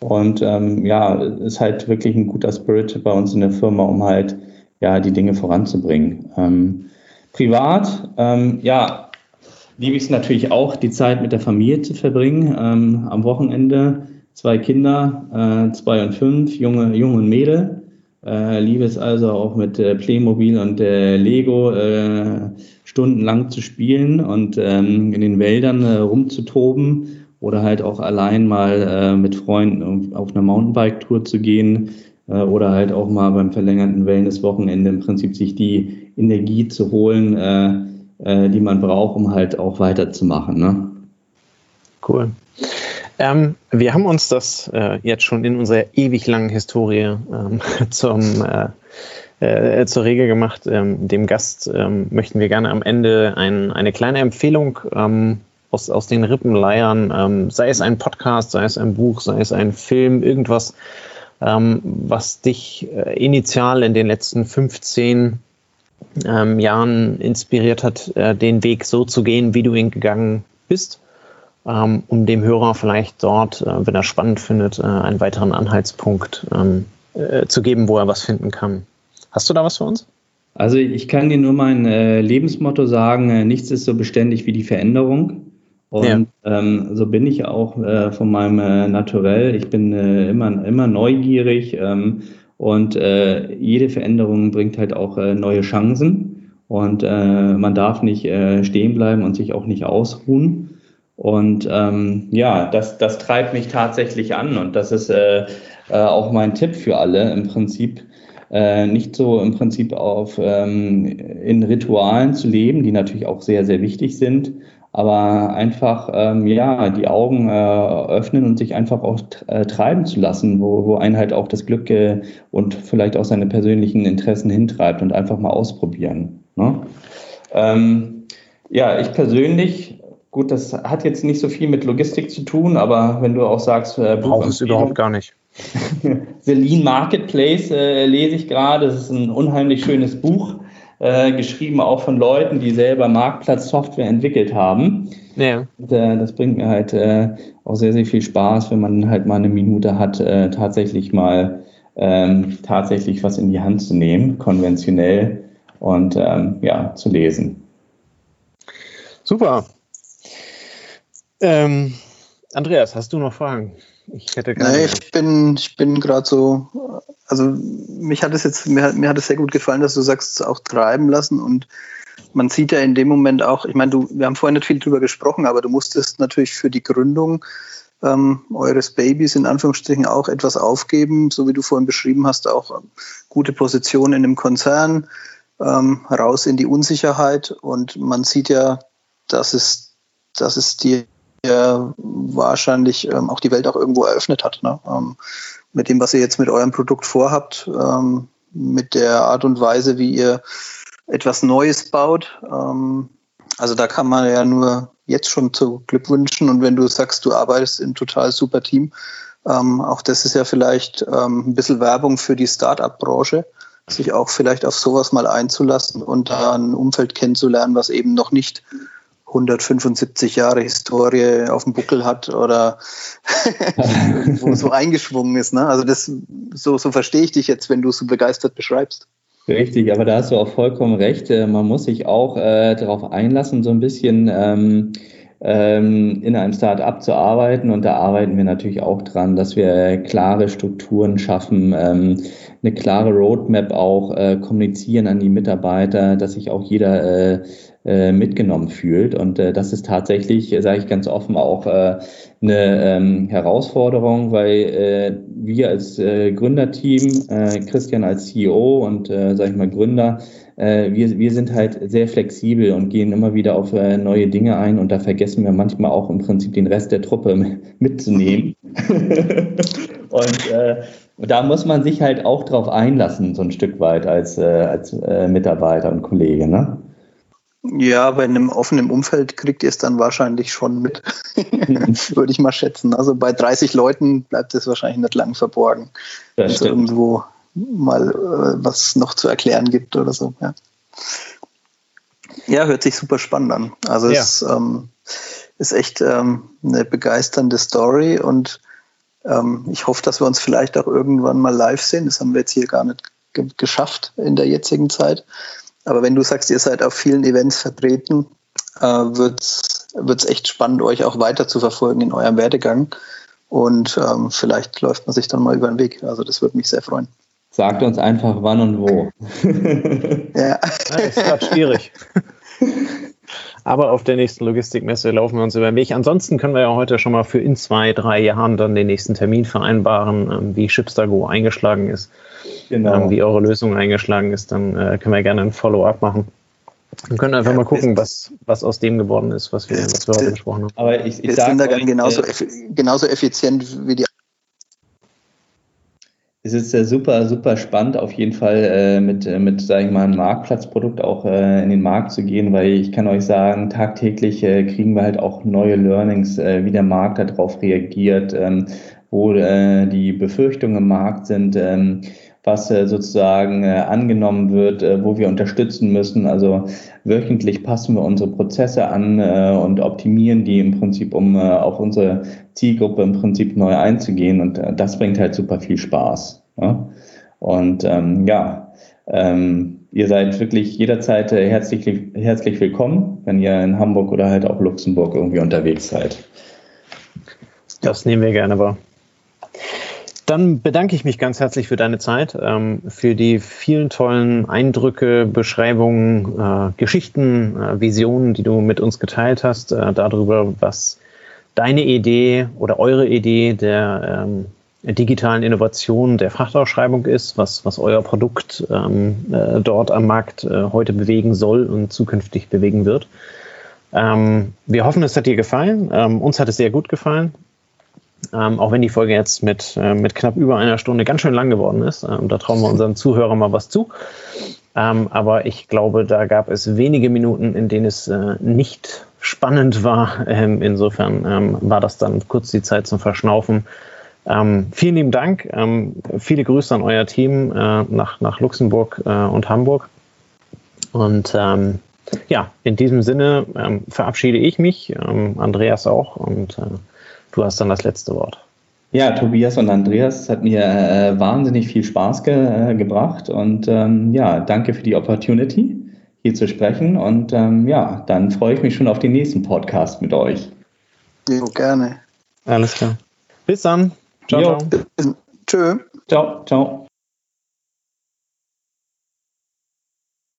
Und ähm, ja, ist halt wirklich ein guter Spirit bei uns in der Firma, um halt ja die Dinge voranzubringen. Ähm, privat, ähm, ja, liebe ich es natürlich auch, die Zeit mit der Familie zu verbringen. Ähm, am Wochenende zwei Kinder, äh, zwei und fünf, junge, junge und Mädel. Äh, liebe es also auch mit äh, Playmobil und äh, Lego äh, stundenlang zu spielen und ähm, in den Wäldern äh, rumzutoben oder halt auch allein mal mit Freunden auf einer Mountainbike-Tour zu gehen oder halt auch mal beim verlängerten Wellness-Wochenende im Prinzip sich die Energie zu holen, äh, die man braucht, um halt auch weiterzumachen. Ne? Cool. Ähm, wir haben uns das äh, jetzt schon in unserer ewig langen Historie ähm, zum, äh, äh, zur Regel gemacht. Ähm, dem Gast ähm, möchten wir gerne am Ende ein, eine kleine Empfehlung ähm, aus, aus den Rippen leiern, ähm, sei es ein Podcast, sei es ein Buch, sei es ein Film, irgendwas, was dich äh, initial in den letzten 15 ähm, Jahren inspiriert hat, äh, den Weg so zu gehen, wie du ihn gegangen bist, ähm, um dem Hörer vielleicht dort, äh, wenn er spannend findet, äh, einen weiteren Anhaltspunkt ähm, äh, zu geben, wo er was finden kann. Hast du da was für uns? Also ich kann dir nur mein äh, Lebensmotto sagen, äh, nichts ist so beständig wie die Veränderung. Und ja. ähm, so bin ich auch äh, von meinem äh, Naturell. Ich bin äh, immer, immer neugierig ähm, und äh, jede Veränderung bringt halt auch äh, neue Chancen. Und äh, man darf nicht äh, stehen bleiben und sich auch nicht ausruhen. Und ähm, ja, das, das treibt mich tatsächlich an und das ist äh, äh, auch mein Tipp für alle im Prinzip. Äh, nicht so im Prinzip auf ähm, in Ritualen zu leben, die natürlich auch sehr, sehr wichtig sind, aber einfach ähm, ja die Augen äh, öffnen und sich einfach auch äh, treiben zu lassen, wo, wo einen halt auch das Glück äh, und vielleicht auch seine persönlichen Interessen hintreibt und einfach mal ausprobieren. Ne? Ähm, ja, ich persönlich Gut, das hat jetzt nicht so viel mit Logistik zu tun, aber wenn du auch sagst, äh, braucht es überhaupt gar nicht. The Lean Marketplace äh, lese ich gerade. Das ist ein unheimlich schönes Buch, äh, geschrieben auch von Leuten, die selber Marktplatzsoftware entwickelt haben. Ja. Und, äh, das bringt mir halt äh, auch sehr, sehr viel Spaß, wenn man halt mal eine Minute hat, äh, tatsächlich mal ähm, tatsächlich was in die Hand zu nehmen, konventionell und ähm, ja, zu lesen. Super. Ähm, Andreas, hast du noch Fragen? Ich hätte keine. Nee, ich bin, ich bin gerade so, also mich hat es jetzt, mir hat, mir hat es sehr gut gefallen, dass du sagst, auch treiben lassen und man sieht ja in dem Moment auch, ich meine, du, wir haben vorhin nicht viel drüber gesprochen, aber du musstest natürlich für die Gründung ähm, eures Babys in Anführungsstrichen auch etwas aufgeben, so wie du vorhin beschrieben hast, auch gute Position in einem Konzern, ähm, raus in die Unsicherheit und man sieht ja, dass es, dass es dir der wahrscheinlich ähm, auch die Welt auch irgendwo eröffnet hat. Ne? Ähm, mit dem, was ihr jetzt mit eurem Produkt vorhabt, ähm, mit der Art und Weise, wie ihr etwas Neues baut. Ähm, also da kann man ja nur jetzt schon zu Glück wünschen. Und wenn du sagst, du arbeitest in total super Team, ähm, auch das ist ja vielleicht ähm, ein bisschen Werbung für die Start-up-Branche, sich auch vielleicht auf sowas mal einzulassen und da ein Umfeld kennenzulernen, was eben noch nicht 175 Jahre Historie auf dem Buckel hat oder wo so eingeschwungen ist. Ne? Also das, so, so verstehe ich dich jetzt, wenn du so begeistert beschreibst. Richtig, aber da hast du auch vollkommen recht. Äh, man muss sich auch äh, darauf einlassen, so ein bisschen ähm, ähm, in einem Start-up zu arbeiten. Und da arbeiten wir natürlich auch dran, dass wir klare Strukturen schaffen, ähm, eine klare Roadmap auch äh, kommunizieren an die Mitarbeiter, dass sich auch jeder äh, mitgenommen fühlt. Und äh, das ist tatsächlich, äh, sage ich ganz offen, auch äh, eine ähm, Herausforderung, weil äh, wir als äh, Gründerteam, äh, Christian als CEO und, äh, sage ich mal, Gründer, äh, wir, wir sind halt sehr flexibel und gehen immer wieder auf äh, neue Dinge ein und da vergessen wir manchmal auch im Prinzip den Rest der Truppe mitzunehmen. und äh, da muss man sich halt auch drauf einlassen, so ein Stück weit als, äh, als äh, Mitarbeiter und Kollege. Ne? Ja, aber in einem offenen Umfeld kriegt ihr es dann wahrscheinlich schon mit, würde ich mal schätzen. Also bei 30 Leuten bleibt es wahrscheinlich nicht lang verborgen, wenn es irgendwo mal äh, was noch zu erklären gibt oder so. Ja, ja hört sich super spannend an. Also ja. es ähm, ist echt ähm, eine begeisternde Story und ähm, ich hoffe, dass wir uns vielleicht auch irgendwann mal live sehen. Das haben wir jetzt hier gar nicht ge geschafft in der jetzigen Zeit. Aber wenn du sagst, ihr seid auf vielen Events vertreten, äh, wird es echt spannend, euch auch weiter zu verfolgen in eurem Werdegang. Und ähm, vielleicht läuft man sich dann mal über den Weg. Also das würde mich sehr freuen. Sagt uns einfach wann und wo. ja. Das ist gerade schwierig. Aber auf der nächsten Logistikmesse laufen wir uns über den Weg. Ansonsten können wir ja heute schon mal für in zwei, drei Jahren dann den nächsten Termin vereinbaren, ähm, wie Shipster.go eingeschlagen ist genau. ähm, wie eure Lösung eingeschlagen ist, dann äh, können wir gerne ein Follow-up machen. Wir können einfach ja, mal gucken, was, was aus dem geworden ist, was wir, was wir heute besprochen haben. Aber ich, ich sage da genauso, äh, genauso effizient wie die es ist äh, super, super spannend, auf jeden Fall äh, mit, äh, mit sage ich mal, einem Marktplatzprodukt auch äh, in den Markt zu gehen, weil ich kann euch sagen, tagtäglich äh, kriegen wir halt auch neue Learnings, äh, wie der Markt darauf reagiert, ähm, wo äh, die Befürchtungen im Markt sind. Ähm, was äh, sozusagen äh, angenommen wird, äh, wo wir unterstützen müssen. Also wöchentlich passen wir unsere Prozesse an und optimieren die im Prinzip, um auf unsere Zielgruppe im Prinzip neu einzugehen. Und das bringt halt super viel Spaß. Und ähm, ja, ähm, ihr seid wirklich jederzeit herzlich, herzlich willkommen, wenn ihr in Hamburg oder halt auch Luxemburg irgendwie unterwegs seid. Das nehmen wir gerne wahr. Dann bedanke ich mich ganz herzlich für deine Zeit, ähm, für die vielen tollen Eindrücke, Beschreibungen, äh, Geschichten, äh, Visionen, die du mit uns geteilt hast, äh, darüber, was deine Idee oder eure Idee der ähm, digitalen Innovation der Frachtausschreibung ist, was, was euer Produkt ähm, äh, dort am Markt äh, heute bewegen soll und zukünftig bewegen wird. Ähm, wir hoffen, es hat dir gefallen. Ähm, uns hat es sehr gut gefallen. Ähm, auch wenn die Folge jetzt mit, äh, mit knapp über einer Stunde ganz schön lang geworden ist. Ähm, da trauen wir unseren Zuhörern mal was zu. Ähm, aber ich glaube, da gab es wenige Minuten, in denen es äh, nicht spannend war. Ähm, insofern ähm, war das dann kurz die Zeit zum Verschnaufen. Ähm, vielen lieben Dank. viele Grüße an euer Team äh, nach, nach Luxemburg äh, und Hamburg. Und ja, in diesem Sinne verabschiede ich mich, Andreas auch. Und äh, Du hast dann das letzte Wort. Ja, Tobias und Andreas, es hat mir äh, wahnsinnig viel Spaß ge äh, gebracht und ähm, ja, danke für die Opportunity, hier zu sprechen und ähm, ja, dann freue ich mich schon auf den nächsten Podcast mit euch. Jo, gerne. Alles klar. Bis dann. Ciao, ciao. Tschö. Ciao, ciao.